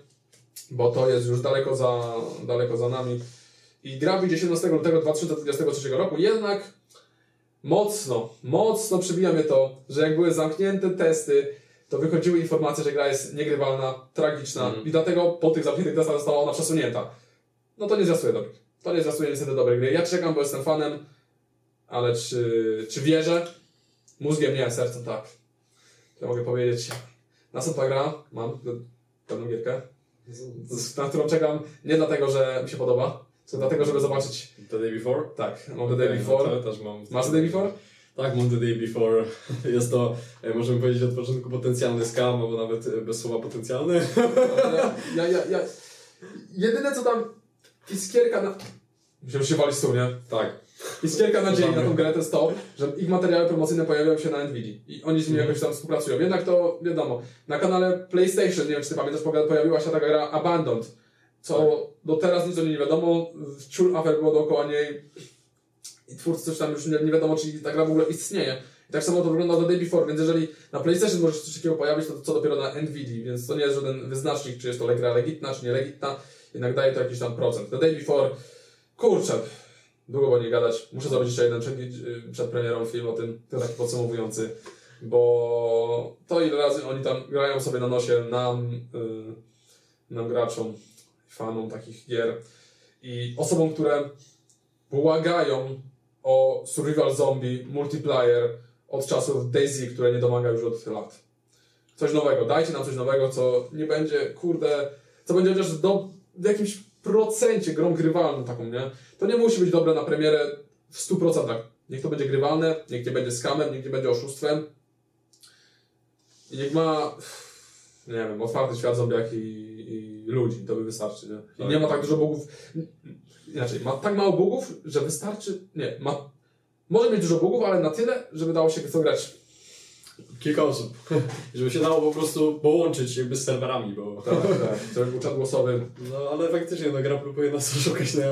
bo to jest już daleko za, daleko za nami. I gra wyjdzie 17 lutego 2023 roku, jednak mocno, mocno przybija mnie to, że jak były zamknięte testy, to wychodziły informacje, że gra jest niegrywalna, tragiczna Mhm. i dlatego po tych zamkniętych testach została ona przesunięta. No to nie zwiastuje dobrych. To nie zwiastuje niestety dobrej gry. Ja czekam, bo jestem fanem, ale czy, czy wierzę? Mózgiem nie, sercem tak. To ja mogę powiedzieć. Następna gra, mam pewną gierkę, na którą czekam nie dlatego, że mi się podoba, tylko dlatego, żeby zobaczyć. The Day Before? Tak, mam The Day Before. no to też mam. Masz The Day Before? Tak, The Day Before. Jest to, e, możemy powiedzieć od początku, potencjalny scam, albo nawet e, bez słowa potencjalny. Ja, ja, ja, jedyne co tam iskierka na... Musiałem się walić z nie? Tak. Iskierka nadziei na tą grę to jest to, że ich materiały promocyjne pojawiają się na Nvidia i oni z nimi Mhm. jakoś tam współpracują. Jednak to wiadomo, na kanale PlayStation, nie wiem czy ty pamiętasz, poja- pojawiła się taka gra Abandoned, co Tak. do teraz nic o niej nie wiadomo, ciul afer było dookoła niej i twórcy coś tam już nie, nie wiadomo, czy ta gra w ogóle istnieje. I tak samo to wygląda The Day Before, więc jeżeli na PlayStation może się coś takiego pojawić, to co dopiero na Nvidia, więc to nie jest żaden wyznacznik, czy jest to gra legitna, czy nielegitna, jednak daje to jakiś tam procent. The Day Before, kurczę, długo o niej gadać. Muszę zrobić jeszcze jeden przed, przed premierą film o tym, to taki podsumowujący, bo to ile razy oni tam grają sobie na nosie nam, y, nam graczom, fanom takich gier i osobom, które błagają o survival zombie, multiplayer od czasów Daisy, które nie domaga już od lat. Coś nowego, dajcie nam coś nowego, co nie będzie, kurde, co będzie chociaż do, w jakimś procencie grą grywalną taką, nie? To nie musi być dobre na premierę w 100%. Niech to będzie grywalne, niech nie będzie skamem, niech nie będzie oszustwem. I niech ma, nie wiem, otwarty świat zombiak i, i ludzi, to by wystarczy, nie? I nie ma tak dużo bugów, inaczej, ma tak mało bugów, że wystarczy, nie, ma, może mieć dużo bugów, ale na tyle, żeby dało się to grać. Kilka osób. Żeby się dało po prostu połączyć jakby z serwerami, bo... Tak, tak, to był czat głosowy. No ale faktycznie, no gra próbuje nas oszukać na,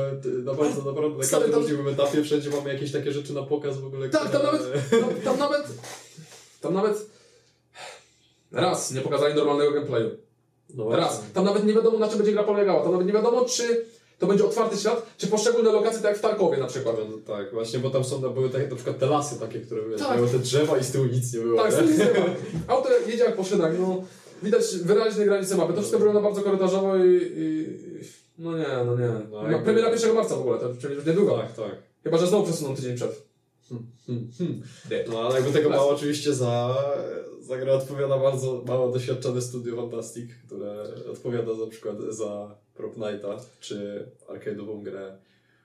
na bardzo, naprawdę na każdym tam- możliwym etapie, wszędzie mamy jakieś takie rzeczy na pokaz w ogóle, Tak, tam które- nawet, tam, tam nawet, tam nawet raz nie pokazali normalnego gameplayu. No. Raz. Tam nawet nie wiadomo na czym będzie gra polegała. Tam nawet nie wiadomo czy to będzie otwarty świat, czy poszczególne lokacje tak jak w Tarkowie na przykład. No, tak, właśnie, bo tam są, były takie, na przykład te lasy takie, które wiesz, Tak. miały te drzewa i z tyłu nic nie było. Tak, z tym nic nie ma. Auto jedzie jak po szynach, no. Widać wyraźne granice mapy. To wszystko wygląda bardzo korytarzowo i, i... No nie, no nie. No, No, Premiera 1 marca w ogóle, to przecież już niedługo. Tak, tak. Chyba, że znowu przesuną tydzień przed. Hmm, hmm. No ale jakby tego mało oczywiście za, za grę odpowiada bardzo mało doświadczone studio Fantastic, które odpowiada na przykład za Prop Knighta, czy arcade'ową grę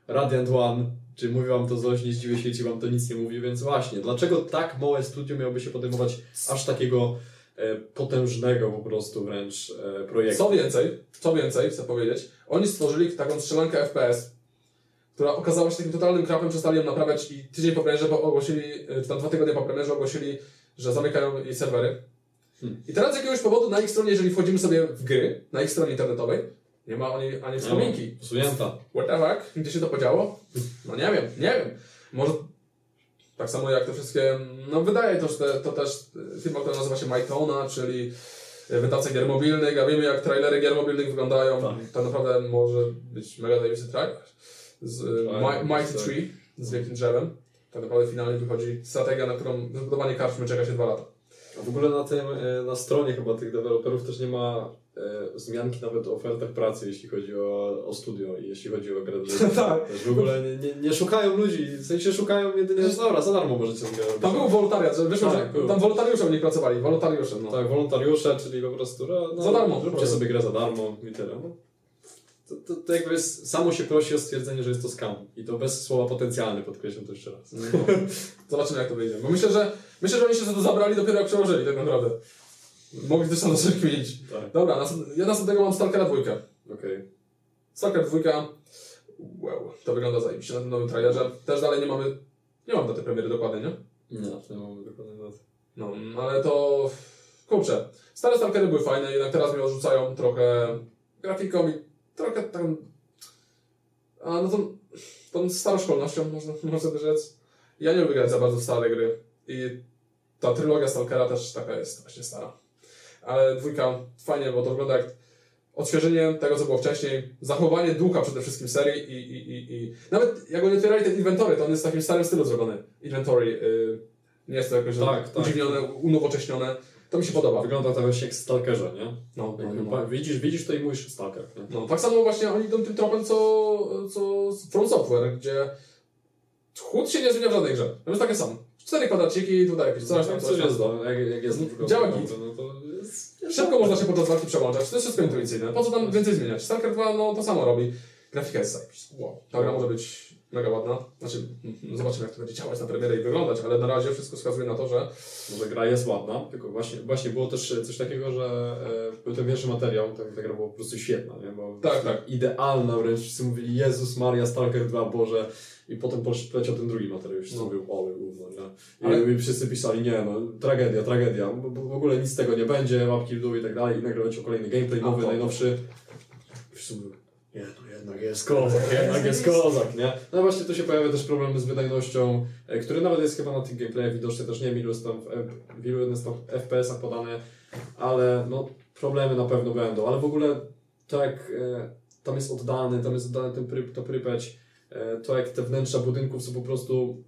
Radiant One, czy mówi wam to coś, nie zdziwię się, jeśli wam to nic nie mówi, więc właśnie, dlaczego tak małe studio miałoby się podejmować aż takiego e, potężnego po prostu wręcz e, projektu? Co więcej, co więcej, chcę powiedzieć, oni stworzyli taką strzelankę FPS, która okazała się takim totalnym krapem, przestali ją naprawiać i tydzień po premierze ogłosili, y, czy tam dwa tygodnie po premierze ogłosili, że zamykają jej serwery. Hmm. I teraz z jakiegoś powodu na ich stronie, jeżeli wchodzimy sobie w gry, na ich stronie internetowej, nie ma ani, ani wspominki. Usunięta. What the fuck? Gdzie się to podziało? No nie wiem, nie wiem. Może tak samo jak te wszystkie, no wydaje to, że te, to też firma, która nazywa się Mytona, czyli wydawca gier mobilnych, a wiemy jak trailery gier mobilnych wyglądają. Tak. Tak, naprawdę może być mega zajebisty trailer z y, Tak, Mi- Mighty tak. Tree z wielkim drzewem. Tak naprawdę finalnie wychodzi strategia, na którą wybudowanie karczmy czeka się dwa lata. A w ogóle na tym, e, na stronie chyba tych deweloperów też nie ma e, wzmianki nawet o ofertach pracy, jeśli chodzi o, o studio i jeśli chodzi o grę. Tak. Też w ogóle nie, nie, nie szukają ludzi, w sensie szukają jedynie, że dobra, za darmo możecie robić. Tam był wolontariat, że wyszło, Tak, że tam wolontariusze u nich pracowali, wolontariusze. No. Tak, wolontariusze, czyli po prostu no, Za darmo. Zróbcie sobie grę za darmo i tyle. No. To, to, to jakby jest, samo się prosi o stwierdzenie, że jest to scam. I to bez słowa potencjalny, podkreślam to jeszcze raz. No. Zobaczymy jak to wyjdzie. Bo myślę, że myślę, że oni się za to zabrali dopiero jak przełożyli tak naprawdę. Mogli też na to kminić. Tak, Dobra, ja następnego mam Stalkera dwójkę. okej. Stalker dwójka. Wow, to wygląda zajebiście na tym nowym trailerze. Też dalej nie mamy. Nie mam daty premiery dokładnej, nie? Nie, nie mamy dokładnie na to. No, ale to. Kurczę. Stare Stalkery były fajne, jednak teraz mnie odrzucają trochę grafiką i trochę tam. A no tą, tą staroszkolnością, można, można by rzec. Ja nie lubię grać za bardzo stare gry. I ta trylogia Stalkera też taka jest właśnie stara. Ale dwójka fajnie, bo to wygląda jak odświeżenie tego, co było wcześniej, zachowanie ducha przede wszystkim serii i, i, i, i... nawet jak oni otwierali ten inventory, to on jest w takim starym stylu zrobiony. Inventory, yy, nie jest to jakoś Tak, tak. udziwnione, unowocześnione. To mi się podoba. Wygląda to właśnie jak Stalkerze, nie? No, no, no. Widzisz, widzisz to i mówisz Stalker, nie? No, tak samo właśnie oni idą tym tropem, co, co z From Software, gdzie chód się nie zmienia w żadnej grze. To jest takie samo. Cztery kwadraciki, tutaj jakieś coś tam, co coś jest, no, jak, jak jest przykład Działa no, git. no to jest... Szybko można się podczas walki przełączać, to jest wszystko intuicyjne. Po co tam więcej zmieniać? Stalker 2 no to samo robi. Grafika jest zajebista. Wow. Ta gra może być mega ładna. Znaczy, zobaczymy jak to będzie działać na premierę i wyglądać, ale na razie wszystko wskazuje na to, że Może gra jest ładna, tylko właśnie, właśnie było też coś takiego, że e, był ten pierwszy materiał, ta, ta gra była po prostu świetna, nie? Bo Tak, tak. Idealna wręcz, wszyscy mówili Jezus Maria, Stalker 2, Boże. I potem poleciał ten drugi materiał wszyscy No. mówił, ole gówno, nie? I, Ale- I wszyscy pisali, nie no, tragedia, tragedia, bo, bo w ogóle nic z tego nie będzie, łapki w dół i tak dalej. I nagle leciał kolejny gameplay, nowy, najnowszy. Wszyscy mówią, nie, to jednak jest kozak, jednak jest kozak, nie? No właśnie tu się pojawia też problem z wydajnością, e, który nawet jest chyba na tych gameplayach widoczny, też nie wiem ilu jest tam w, ilu jest tam FPS-ach podane, ale no problemy na pewno będą, ale w ogóle tak e, tam jest oddany, tam jest oddany ten pry, to prypeć, e, to jak te wnętrza budynków są po prostu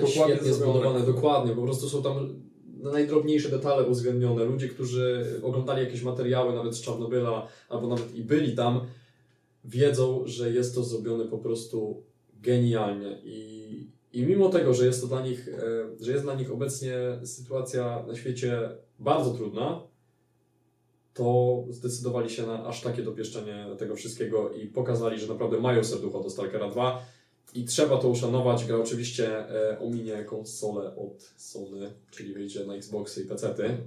Dokładnie świetnie zbudowane, dokładnie, po prostu są tam najdrobniejsze detale uwzględnione. Ludzie, którzy oglądali jakieś materiały nawet z Czarnobyla, albo nawet i byli tam, wiedzą, że jest to zrobione po prostu genialnie. I, i mimo tego, że jest to dla nich, e, że jest dla nich obecnie sytuacja na świecie bardzo trudna, to zdecydowali się na aż takie dopieszczenie tego wszystkiego i pokazali, że naprawdę mają serducho do Stalkera 2 i trzeba to uszanować. Gra oczywiście e, ominie konsolę od Sony, czyli wyjdzie na Xboxy i PC-ty, e,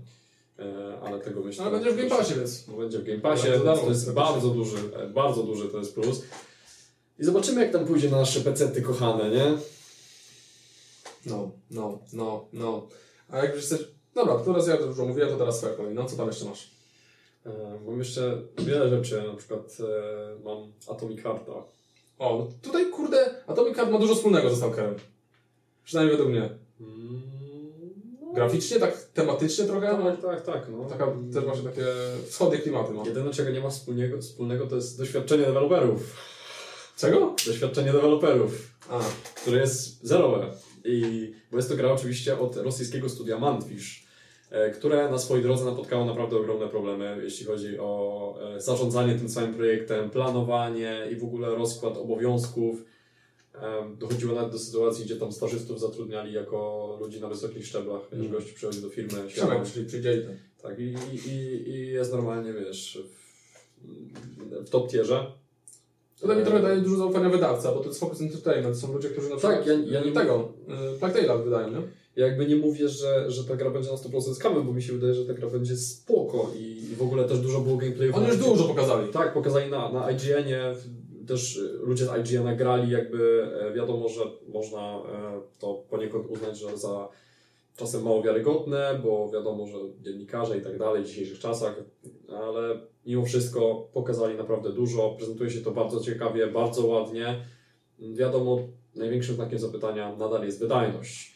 ale tego myślę... ale będzie w Game Passie, więc będzie w Game Passie, Bardzo to jest bardzo duży, e, bardzo duży to jest plus. I zobaczymy jak tam pójdzie na nasze pecety kochane, nie? no, no, no, no. A jak już chcesz... Dobra, to raz ja dużo mówiłem, to teraz kolej. No, co tam jeszcze masz? E, mam jeszcze wiele rzeczy, na przykład e, mam Atomic Hearta. O, no tutaj kurde, Atomic Heart ma dużo wspólnego ze Stalkerem. Przynajmniej według mnie. Mm, Graficznie, tak tematycznie trochę. tak, tak, tak. No. Taka też właśnie takie wschodnie klimaty ma. Jedyne czego nie ma wspólnego, wspólnego to jest doświadczenie deweloperów. Czego? Doświadczenie deweloperów. A, które jest zerowe. I, bo jest to gra oczywiście od rosyjskiego studia Mantfish, e, które na swojej drodze napotkało naprawdę ogromne problemy, jeśli chodzi o e, zarządzanie tym całym projektem, planowanie i w ogóle rozkład obowiązków. Dochodziło nawet do sytuacji, gdzie tam stażystów zatrudniali jako ludzi na wysokich szczeblach, wiesz, Mm. gość przychodzi do firmy, Przemek przyjdzie, przyjdzie ten. tak, i, i, i, jest normalnie, wiesz, w, w top tierze. Tutaj mi trochę daje dużo zaufania wydawca, bo to jest Focus Entertainment. To są ludzie, którzy na przykład Tak, ja- ja nie- tego, y, Plague Tale'a wydają, nie? Ja jakby nie mówię, że, że ta gra będzie na 100% skamem, bo mi się wydaje, że ta gra będzie spoko i, i w ogóle też dużo było gameplayów. Oni już dużo pokazali. Tak, pokazali na, na IGN-ie, też ludzie z IGN-a grali, jakby e, wiadomo, że można e, to poniekąd uznać, że za czasem mało wiarygodne, bo wiadomo, że dziennikarze i tak dalej w dzisiejszych czasach, ale mimo wszystko pokazali naprawdę dużo, prezentuje się to bardzo ciekawie, bardzo ładnie. Wiadomo, największym znakiem zapytania nadal jest wydajność,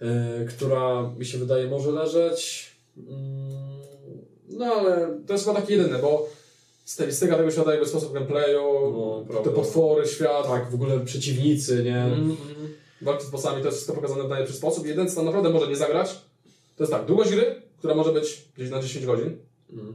e, która mi się wydaje może leżeć. mm, No ale To jest chyba takie jedyne, bo stylistyka tego świata, jakby sposób gameplayu, No, te potwory, świat, tak, w ogóle przeciwnicy, nie? Mm, mm. walki z bossami, to jest wszystko pokazane w najlepszy sposób. Jeden, co naprawdę może nie zagrać, to jest tak, długość gry, która może być gdzieś na 10 godzin Mm.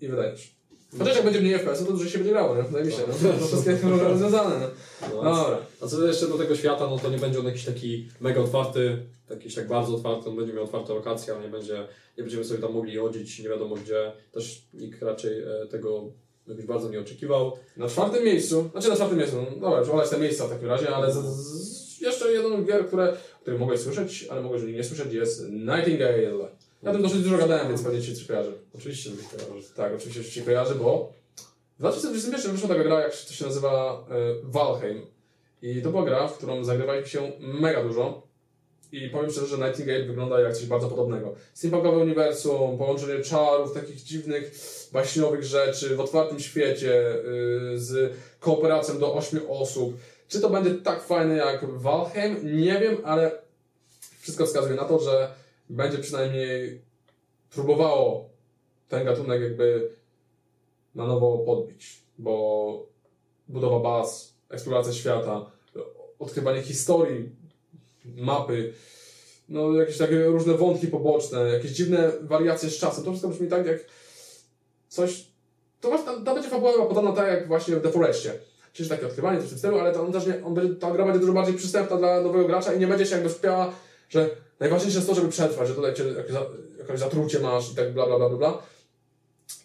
i wydajesz. Chociaż jak będzie mniej FPS-u, to dużo się będzie grało, nie? Zajebiście, no. To wszystkie problemy rozwiązane, no. No, Dobra. A co jeszcze do tego świata, no to nie będzie on jakiś taki mega otwarty, jakiś tak bardzo otwarty, on będzie miał otwarte lokacje, ale nie będzie, nie będziemy sobie tam mogli chodzić nie wiadomo gdzie. Też nikt raczej e, tego jakoś bardzo nie oczekiwał. Na czwartym miejscu, znaczy na czwartym miejscu, no dobra, przewalać te miejsca w takim razie, ale z, z, jeszcze jeden gier, które, o których mogłeś słyszeć, ale mogłeś nie słyszeć, jest Nightingale. Ja tym dosyć dużo gadałem, więc pewnie Ci coś kojarzy. Oczywiście, że kojarzy. Tak, oczywiście się kojarzy, bo w 2021 wyszła taka gra, jak to się nazywa e, Valheim. I to była gra, w którą zagrywaliśmy się mega dużo. I powiem szczerze, że Nightingale wygląda jak coś bardzo podobnego. Steampunkowe uniwersum, połączenie czarów, takich dziwnych, baśniowych rzeczy w otwartym świecie, y, z kooperacją do 8 osób. Czy to będzie tak fajne jak Valheim? Nie wiem, ale wszystko wskazuje na to, że będzie przynajmniej próbowało ten gatunek jakby na nowo podbić, bo budowa baz, eksploracja świata, odkrywanie historii, mapy, no jakieś takie różne wątki poboczne, jakieś dziwne wariacje z czasem. To wszystko brzmi tak jak coś. To właśnie, ta, będzie fabuła podobna tak jak właśnie w The Forestie. Czyli takie odkrywanie, coś w tym stylu, ale to on też nie, on będzie, ta gra będzie dużo bardziej przystępna dla nowego gracza i nie będzie się jakby skupiała, że najważniejsze jest to, żeby przetrwać, że tutaj cię jakieś, jakieś zatrucie masz i tak bla bla bla bla.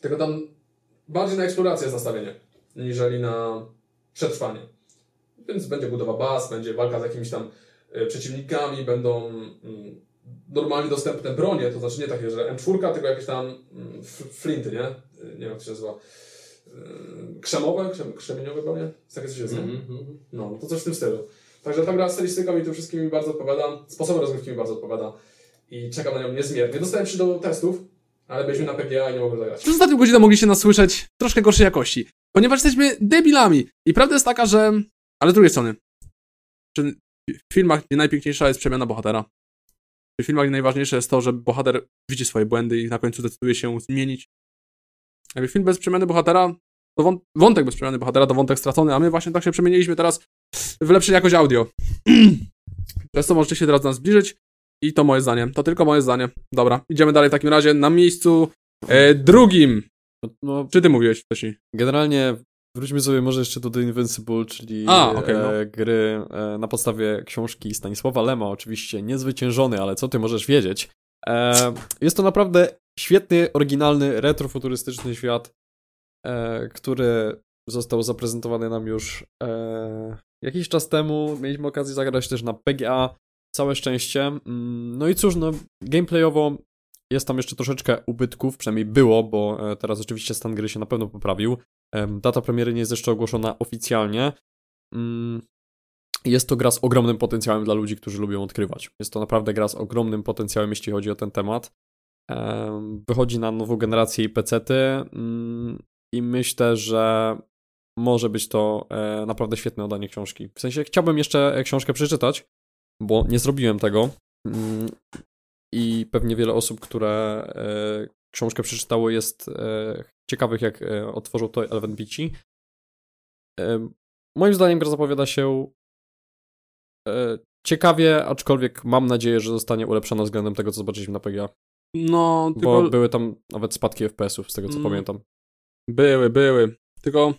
Tylko tam bardziej na eksplorację jest nastawienie, niżeli na przetrwanie. Więc będzie budowa baz, będzie walka z jakimiś tam przeciwnikami, będą mm, normalnie dostępne bronie, to znaczy nie takie, że M4, tylko jakieś tam mm, flinty, nie? Nie wiem jak to się nazywa. Y, Krzemowe, krzem, krzemieniowe bronie? Takie coś jest, nie? Mhm, mhm. No, to coś w tym stylu. Także ta gra stylistyką i tym wszystkim mi bardzo odpowiada, sposobem rozgrywki mi bardzo odpowiada i czekam na nią niezmiernie. Dostałem się do testów, ale byliśmy na PGA i nie mogłem zagrać. Przez ostatnią godzinę mogliście nas słyszeć troszkę gorszej jakości, ponieważ jesteśmy debilami. I prawda jest taka, że... Ale z drugiej strony, czy w filmach nie najpiękniejsza jest przemiana bohatera? W filmach najważniejsze jest to, że bohater widzi swoje błędy i na końcu decyduje się zmienić? Jakby film bez przemiany bohatera, to wą- wątek bez przemiany bohatera to wątek stracony, a my właśnie tak się przemieniliśmy teraz w lepszej jakość audio. Przez to możecie się teraz do nas zbliżyć i to moje zdanie. To tylko moje zdanie. Dobra, idziemy dalej w takim razie. Na miejscu e, drugim. No, Czy ty mówiłeś wcześniej? generalnie wróćmy sobie może jeszcze do The Invincible, czyli A, no. e, gry e, na podstawie książki Stanisława Lema, oczywiście niezwyciężony, ale co ty możesz wiedzieć? E, jest to naprawdę świetny, oryginalny, retrofuturystyczny świat, który został zaprezentowany nam już jakiś czas temu. Mieliśmy okazję zagrać też na PGA. Całe szczęście. Mm, No i cóż, no, gameplayowo jest tam jeszcze troszeczkę ubytków, przynajmniej było, bo teraz oczywiście stan gry się na pewno poprawił. Data premiery nie jest jeszcze ogłoszona oficjalnie. Mm, Jest to gra z ogromnym potencjałem dla ludzi, którzy lubią odkrywać. Jest to naprawdę gra z ogromnym potencjałem, jeśli chodzi o ten temat. Em, Wychodzi na nową generację i pecety mm, i myślę, że może być to e, naprawdę świetne oddanie książki. W sensie chciałbym jeszcze e, książkę przeczytać, bo nie zrobiłem tego. Mm, I pewnie wiele osób, które e, książkę przeczytało, jest ciekawych, jak e, otworzą to Elven Beachy. E, moim zdaniem gra zapowiada się e, ciekawie, aczkolwiek mam nadzieję, że zostanie ulepszona względem tego, co zobaczyliśmy na PGA. No, tylko Bo były tam nawet spadki FPS-ów, z tego co Mm. pamiętam. były, były. Tylko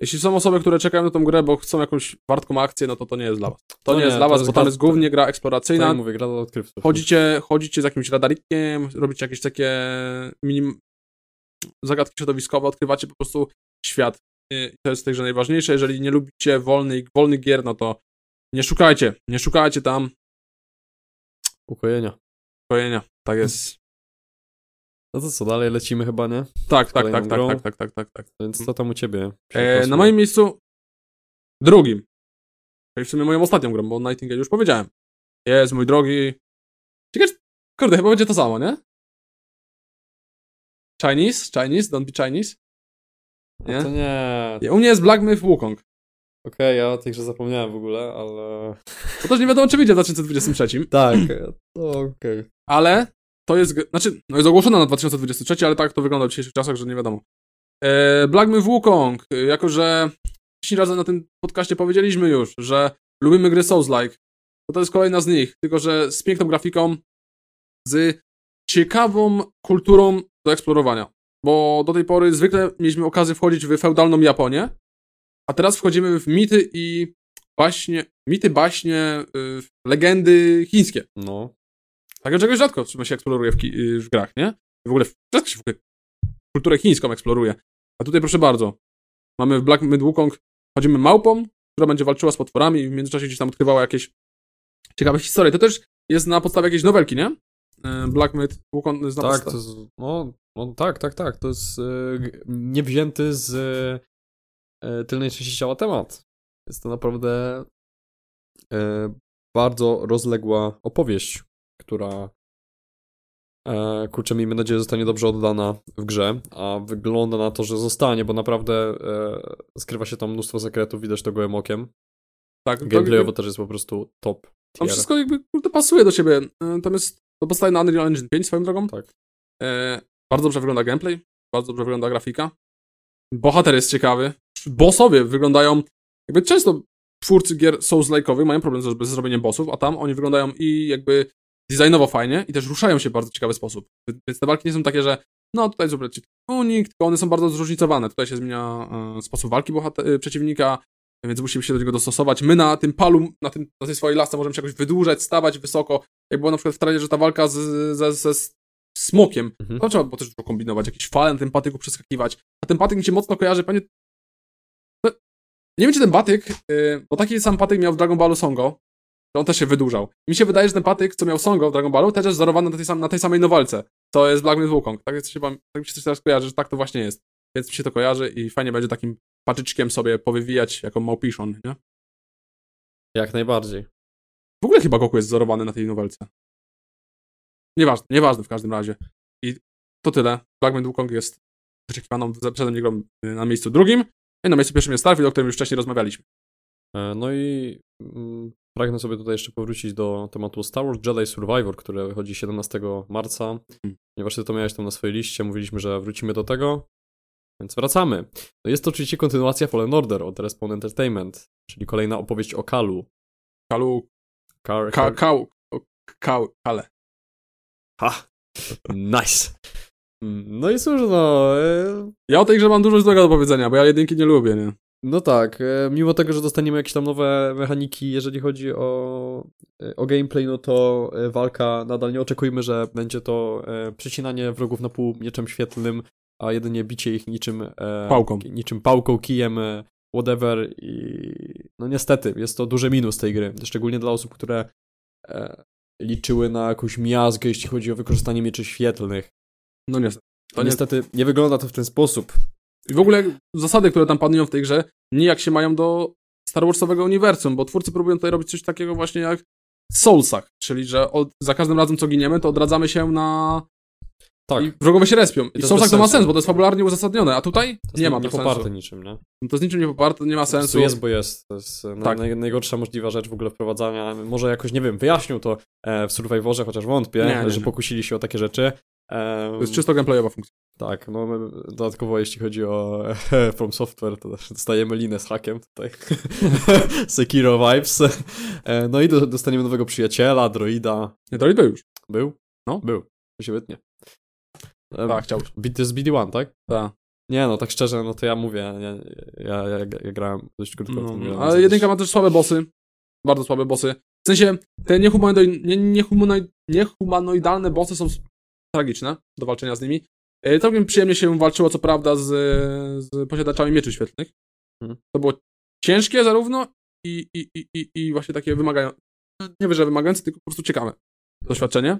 jeśli są osoby, które czekają na tą grę, bo chcą jakąś wartką akcję, no to to nie jest dla was. To No nie, jest nie, dla to was, jest bo tam jest głównie gra Tak eksploracyjna. jak mówię, gra do odkrywców. Chodzicie, chodzicie z jakimś radarikiem, robicie jakieś takie minim... zagadki środowiskowe, odkrywacie po prostu świat. I to jest także najważniejsze. Jeżeli nie lubicie wolnych, wolnych gier, no to nie szukajcie. Nie szukajcie tam Ukojenia. kojenia. Tak jest. No to co, dalej lecimy chyba, nie? Tak, tak, tak, tak, grą. tak, tak, tak, tak, tak. Więc co tam u ciebie? E, na moim miejscu drugim. Czyli w sumie moją ostatnią grą, bo Nightingale już powiedziałem. Jest, mój drogi. Ciekawe, kurde, chyba będzie to samo, nie? Chinese? Chinese? Don't be Chinese? Nie? No to nie. U mnie jest Black Myth Wukong. Okej, ja o tej grze zapomniałem w ogóle, ale... To też nie wiadomo, czy wyjdzie w 2023. Tak, to okej. Ale to jest. Znaczy, no jest ogłoszona na 2023, ale tak to wygląda w dzisiejszych czasach, że nie wiadomo. E, Black Myth Wukong, e, jako że 10 razy na tym podcaście powiedzieliśmy już, że lubimy gry Souls-like, to to jest kolejna z nich, tylko że z piękną grafiką, z ciekawą kulturą do eksplorowania. Bo do tej pory zwykle mieliśmy okazję wchodzić w feudalną Japonię, a teraz wchodzimy w mity i baśnie, mity, baśnie, y, legendy chińskie. No. Takiego czegoś rzadko w sumie się eksploruje w, y, w grach, nie? W ogóle rzadko się w ogóle kulturę chińską eksploruje. A tutaj proszę bardzo. Mamy w Black Myth Wukong, chodzimy małpą, która będzie walczyła z potworami i w międzyczasie gdzieś tam odkrywała jakieś ciekawe historie. To też jest na podstawie jakiejś nowelki, nie? Y, Black Myth jest na Tak, to jest, no, no tak, tak, tak. To jest e, g- niewzięty z e, tylnej części ciała temat. Jest to naprawdę e, bardzo rozległa opowieść, która e, kurczę, miejmy nadzieję, zostanie dobrze oddana w grze, a wygląda na to, że zostanie, bo naprawdę e, skrywa się tam mnóstwo sekretów, widać to gołym okiem. tak Gameplayowo też jest po prostu top Tam wszystko jakby kurde, pasuje do siebie. Y, Tam jest, to powstaje na Unreal Engine 5 swoją drogą. Tak. E, bardzo dobrze wygląda gameplay, bardzo dobrze wygląda grafika. bohater jest ciekawy. Bossowie wyglądają, jakby często twórcy gier Souls-like'owych mają problem z, z zrobieniem bossów, a tam oni wyglądają i jakby designowo fajnie i też ruszają się w bardzo ciekawy sposób. Więc te walki nie są takie, że no tutaj zróbmy unik, tylko one są bardzo zróżnicowane. Tutaj się zmienia e, sposób walki bohater, e, przeciwnika, więc musimy się do niego dostosować. My na tym palu, na, tym, na tej swojej lasce możemy się jakoś wydłużać, stawać wysoko. Jak było na przykład w trailerze ta walka z, smokiem, Mhm. to trzeba było też dużo kombinować, jakieś fale na tym patyku przeskakiwać. A ten patyk mi się mocno kojarzy, panie... No, Nie wiem, czy ten patyk, yy, bo taki sam patyk miał w Dragon Ballu Songo, że on też się wydłużał. Mi się wydaje, że ten patyk, co miał Songo w Dragon Ballu, też jest wzorowany na tej, sam, na tej samej nowalce, to jest Black Myth Wukong. Tak, jest, tak mi się coś teraz kojarzy, że tak to właśnie jest. Więc mi się to kojarzy i fajnie będzie takim patyczkiem sobie powywijać jako małpiszon, nie? Jak najbardziej. W ogóle chyba Goku jest wzorowany na tej nowelce. Nieważne, nieważne w każdym razie. I to tyle. Myth Wukong jest wyczekiwaną przeze mnie grą y, na miejscu drugim. I na miejscu pierwszym jest Starfield, o którym już wcześniej rozmawialiśmy. E, No i mm, pragnę sobie tutaj jeszcze powrócić do tematu Star Wars Jedi Survivor, które wychodzi 17 marca. Hmm. Ponieważ ty to miałeś tam na swojej liście, mówiliśmy, że wrócimy do tego, więc wracamy. No jest to oczywiście kontynuacja Fallen Order od Respawn Entertainment, czyli kolejna opowieść o Kalu. Kalu, Kar, ka, kar, kał, o, kał, kale. ha! Nice! No i cóż, no... e, Ja o tej grze mam dużo złego do powiedzenia, bo ja jedynki nie lubię, nie? No tak, e, mimo tego, że dostaniemy jakieś tam nowe mechaniki, jeżeli chodzi o, e, o gameplay, no to e, walka nadal nie oczekujmy, że będzie to e, przecinanie wrogów na pół mieczem świetlnym, a jedynie bicie ich niczym e, Pałką. niczym pałką, kijem, e, whatever i no niestety jest to duży minus tej gry, szczególnie dla osób, które e, liczyły na jakąś miazgę, jeśli chodzi o wykorzystanie mieczy świetlnych. No niestety. To nie... niestety nie wygląda to w ten sposób. I w ogóle zasady, które tam panują w tej grze, nijak się mają do Star Warsowego uniwersum, bo twórcy próbują tutaj robić coś takiego właśnie jak w Soulsach, czyli że od, za każdym razem co giniemy, to odradzamy się na... Tak, I wrogowie się respią. I to w Soulsach bez to ma sens, bo to jest fabularnie uzasadnione, a tutaj to jest nie ma nie to poparte sensu. niczym, nie? No To jest niczym nie poparte, nie ma sensu. jest, bo jest. To jest e, Tak. naj, najgorsza możliwa rzecz w ogóle wprowadzania. Może jakoś, nie wiem, wyjaśnił to e, w Survivorze, chociaż wątpię, Nie, nie, że nie. pokusili się o takie rzeczy. To jest czysto gameplayowa funkcja. Tak, no dodatkowo jeśli chodzi o From Software, to dostajemy linę z hakiem tutaj. Sekiro vibes. E, no i do, dostaniemy nowego przyjaciela, droida. Nie, to był już. Był? No. Był. To się wytnie. Tak, chciał. To jest BD1, tak? Tak. Nie, no tak szczerze, no to ja mówię, ja, ja, ja, ja grałem dość krótko No, no, więc ale jedynka ma też słabe bossy. Bardzo słabe bossy. W sensie, te niehumanoid, nie, niehumanoid, niehumanoidalne bossy są tragiczne do walczenia z nimi. E, Całkiem przyjemnie się walczyło, co prawda, z, z posiadaczami mieczy świetlnych. Mhm. To było ciężkie zarówno i, i, i, i, i właśnie takie wymagają, nie wiem, że wymagające, tylko po prostu ciekawe doświadczenie.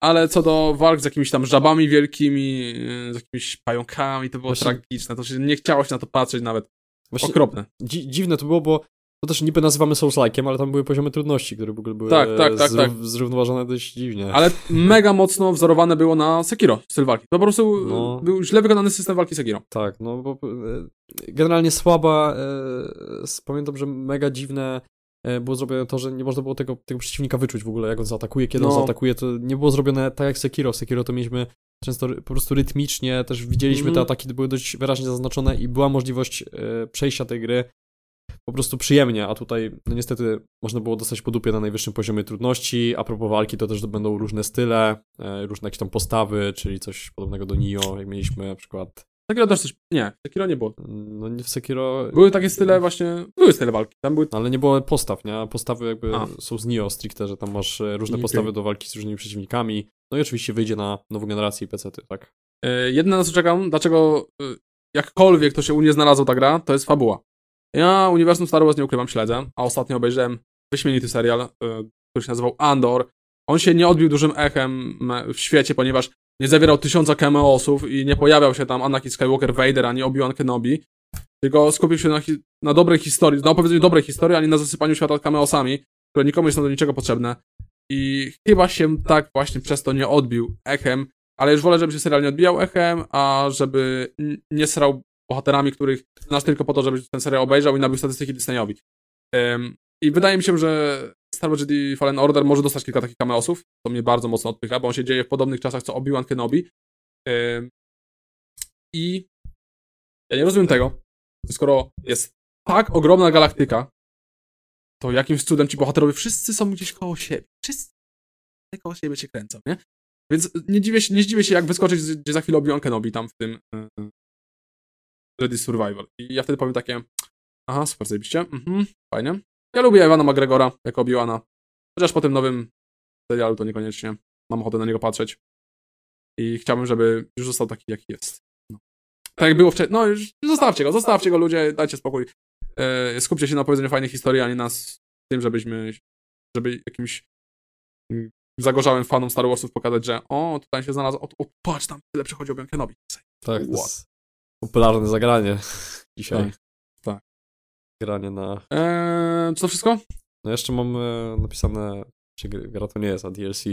Ale co do walk z jakimiś tam żabami wielkimi, e, z jakimiś pająkami, to było Właśnie- tragiczne. To się nie chciało się na to patrzeć nawet. Właśnie Okropne. dzi dziwne to było, bo to też niby nazywamy Souls-like'iem, ale tam były poziomy trudności, które w ogóle były Tak, tak, tak, tak. zrównoważone dość dziwnie. Ale mega mocno wzorowane było na Sekiro, styl walki. To po prostu No. był źle wykonany system walki Sekiro. Tak, no bo e, generalnie słaba, e, pamiętam, że mega dziwne było zrobione to, że nie można było tego, tego przeciwnika wyczuć w ogóle, jak on zaatakuje, kiedy on No. zaatakuje, to nie było zrobione tak jak Sekiro. Sekiro to mieliśmy często po prostu rytmicznie, też widzieliśmy Mhm. te ataki, były dość wyraźnie zaznaczone i była możliwość e, przejścia tej gry po prostu przyjemnie, a tutaj no niestety można było dostać po dupie na najwyższym poziomie trudności. A propos walki, to też będą różne style, e, różne jakieś tam postawy, czyli coś podobnego do Nio, jak mieliśmy na przykład Sekiro też coś... Nie, Sekiro nie było. no nie w Sekiro. Były takie style właśnie... Były style walki. Tam były... Ale nie było postaw, nie? Postawy jakby A. są z Nio stricte, że tam masz e, różne Okej. postawy do walki z różnymi przeciwnikami. No i oczywiście wyjdzie na nową generację i PC-ty, tak? E, Jedyne na co czekam, dlaczego e, jakkolwiek to się u mnie znalazło ta gra, to jest fabuła. Ja uniwersum Star Wars nie ukrywam, śledzę, a ostatnio obejrzałem wyśmienity serial, który się nazywał Andor. On się nie odbił dużym echem w świecie, ponieważ nie zawierał tysiąca cameosów i nie pojawiał się tam Anakin Skywalker, Vader, ani Obi-Wan Kenobi, tylko skupił się na, hi- na dobrej historii, na opowiedzeniu dobrej historii, a nie na zasypaniu świata cameosami, które nikomu nie są do niczego potrzebne. I chyba się tak właśnie przez to nie odbił echem, ale już wolę, żeby się serial nie odbijał echem, a żeby nie srał bohaterami, których znasz tylko po to, żeby ten serial obejrzał i nabił statystyki Disneyowi. Ym, I wydaje mi się, że Star Wars Jedi Fallen Order może dostać kilka takich cameosów, to mnie bardzo mocno odpycha, bo on się dzieje w podobnych czasach co Obi-Wan Kenobi. I Ja nie rozumiem tego, skoro jest tak ogromna galaktyka, to jakimś cudem ci bohaterowie wszyscy są gdzieś koło siebie. Wszyscy koło siebie się kręcą, nie? Więc nie dziwię się, nie zdziwię się jak wyskoczyć gdzie za chwilę Obi-Wan Kenobi tam w tym Ready Survival. I ja wtedy powiem takie, aha, super zajebiście, mhm, fajnie. Ja lubię Ewana McGregora jako Obi-Wana, chociaż po tym nowym serialu to niekoniecznie mam ochotę na niego patrzeć. I chciałbym, żeby już został taki, jaki jest. No. Tak jak było wcześniej. No już zostawcie go, zostawcie go ludzie, dajcie spokój. E, skupcie się na opowiedzeniu fajnych historii, a nie na tym, żebyśmy, żeby jakimś zagorzałym fanom Star Warsów pokazać, że o, tutaj się znalazł, o, o patrz, tam tyle przychodzi Obi-Wan Kenobi. Tak, to jest popularne zagranie dzisiaj. Tak. Granie na... Eee, czy to wszystko? No jeszcze mam e, napisane, czy gra to nie jest, a DLC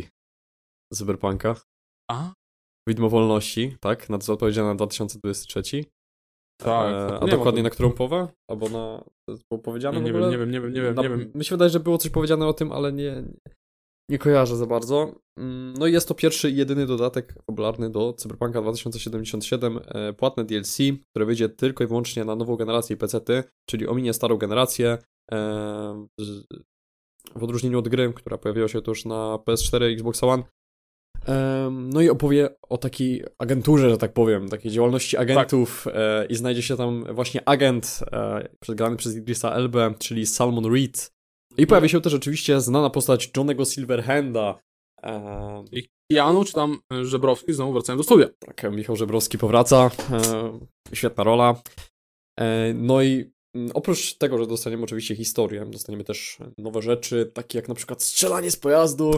Cyberpunka. A? Widmo Wolności, tak? Na to odpowiedziane na 2023. Tak. E, a dokładnie na którą połowę? Albo na... Było powiedziane nie, w ogóle? wiem, nie wiem, nie wiem, nie wiem, na, nie wiem. Mi się wydaje, że było coś powiedziane o tym, ale nie, nie kojarzę za bardzo. Mm, No i jest to pierwszy i jedyny dodatek fabularny do Cyberpunka 2077, e, płatne DLC, które wyjdzie tylko i wyłącznie na nową generację PC-ty, czyli ominie starą generację, e, w odróżnieniu od gry, która pojawiła się już na PS4 i Xbox One. Em, No i opowie o takiej agenturze, że tak powiem, takiej działalności agentów e, i znajdzie się tam właśnie agent e, grany przez Idrisa Elbę, czyli Salmon Reed. I pojawi się też oczywiście znana postać Johnego Silverhanda. I Janu, czy tam e, Żebrowski znowu wracają do studia. tak, Michał Żebrowski powraca. E, świetna rola. E, no i mm, oprócz tego, że dostaniemy oczywiście historię, dostaniemy też nowe rzeczy, takie jak na przykład strzelanie z pojazdu.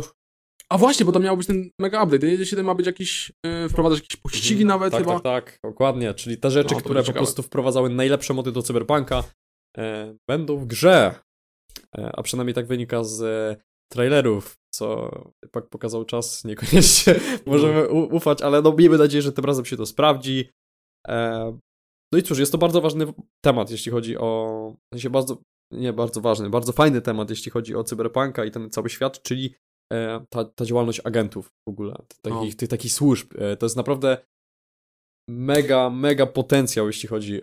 A właśnie, bo to miał być ten mega update. Jedzie się tam ma być jakiś, wprowadzać jakieś pościgi nawet tak, chyba. Tak, tak, dokładnie. Czyli te rzeczy, No, które po prostu wprowadzały najlepsze mody do Cyberpunka, będą w grze. E, a przynajmniej tak wynika z e, trailerów, co pak pokazał czas, niekoniecznie możemy ufać, ale no miejmy nadzieję, że tym razem się to sprawdzi. E, no i cóż, jest to bardzo ważny temat, jeśli chodzi o. W sensie bardzo. Nie bardzo ważny, bardzo fajny temat, jeśli chodzi o cyberpunka i ten cały świat, czyli ta, ta działalność agentów w ogóle, takich, tych takich służb. To jest naprawdę mega, mega potencjał, jeśli chodzi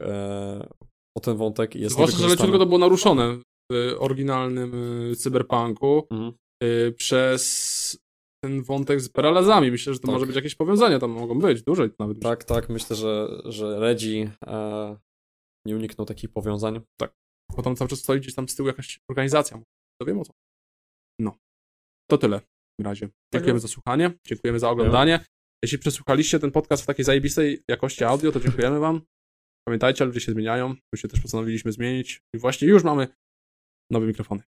o ten wątek. Jest Zwłaszcza, że leciutko to było naruszone w oryginalnym e, cyberpunku Mhm. e, przez ten wątek z paralazami. Myślę, że to Tak. może być jakieś powiązania, tam mogą być, duże nawet. Tak, tak, myślę, że, że Reggie e, nie uniknął takich powiązań. Bo tam cały czas stoi gdzieś tam z tyłu jakaś organizacja. To wiem o co. No. To tyle w takim razie. Dziękujemy za słuchanie, dziękujemy za oglądanie. Jeśli przesłuchaliście ten podcast w takiej zajebistej jakości audio, to dziękujemy wam. Pamiętajcie, ludzie się zmieniają. My się też postanowiliśmy zmienić. I właśnie już mamy nowe mikrofony.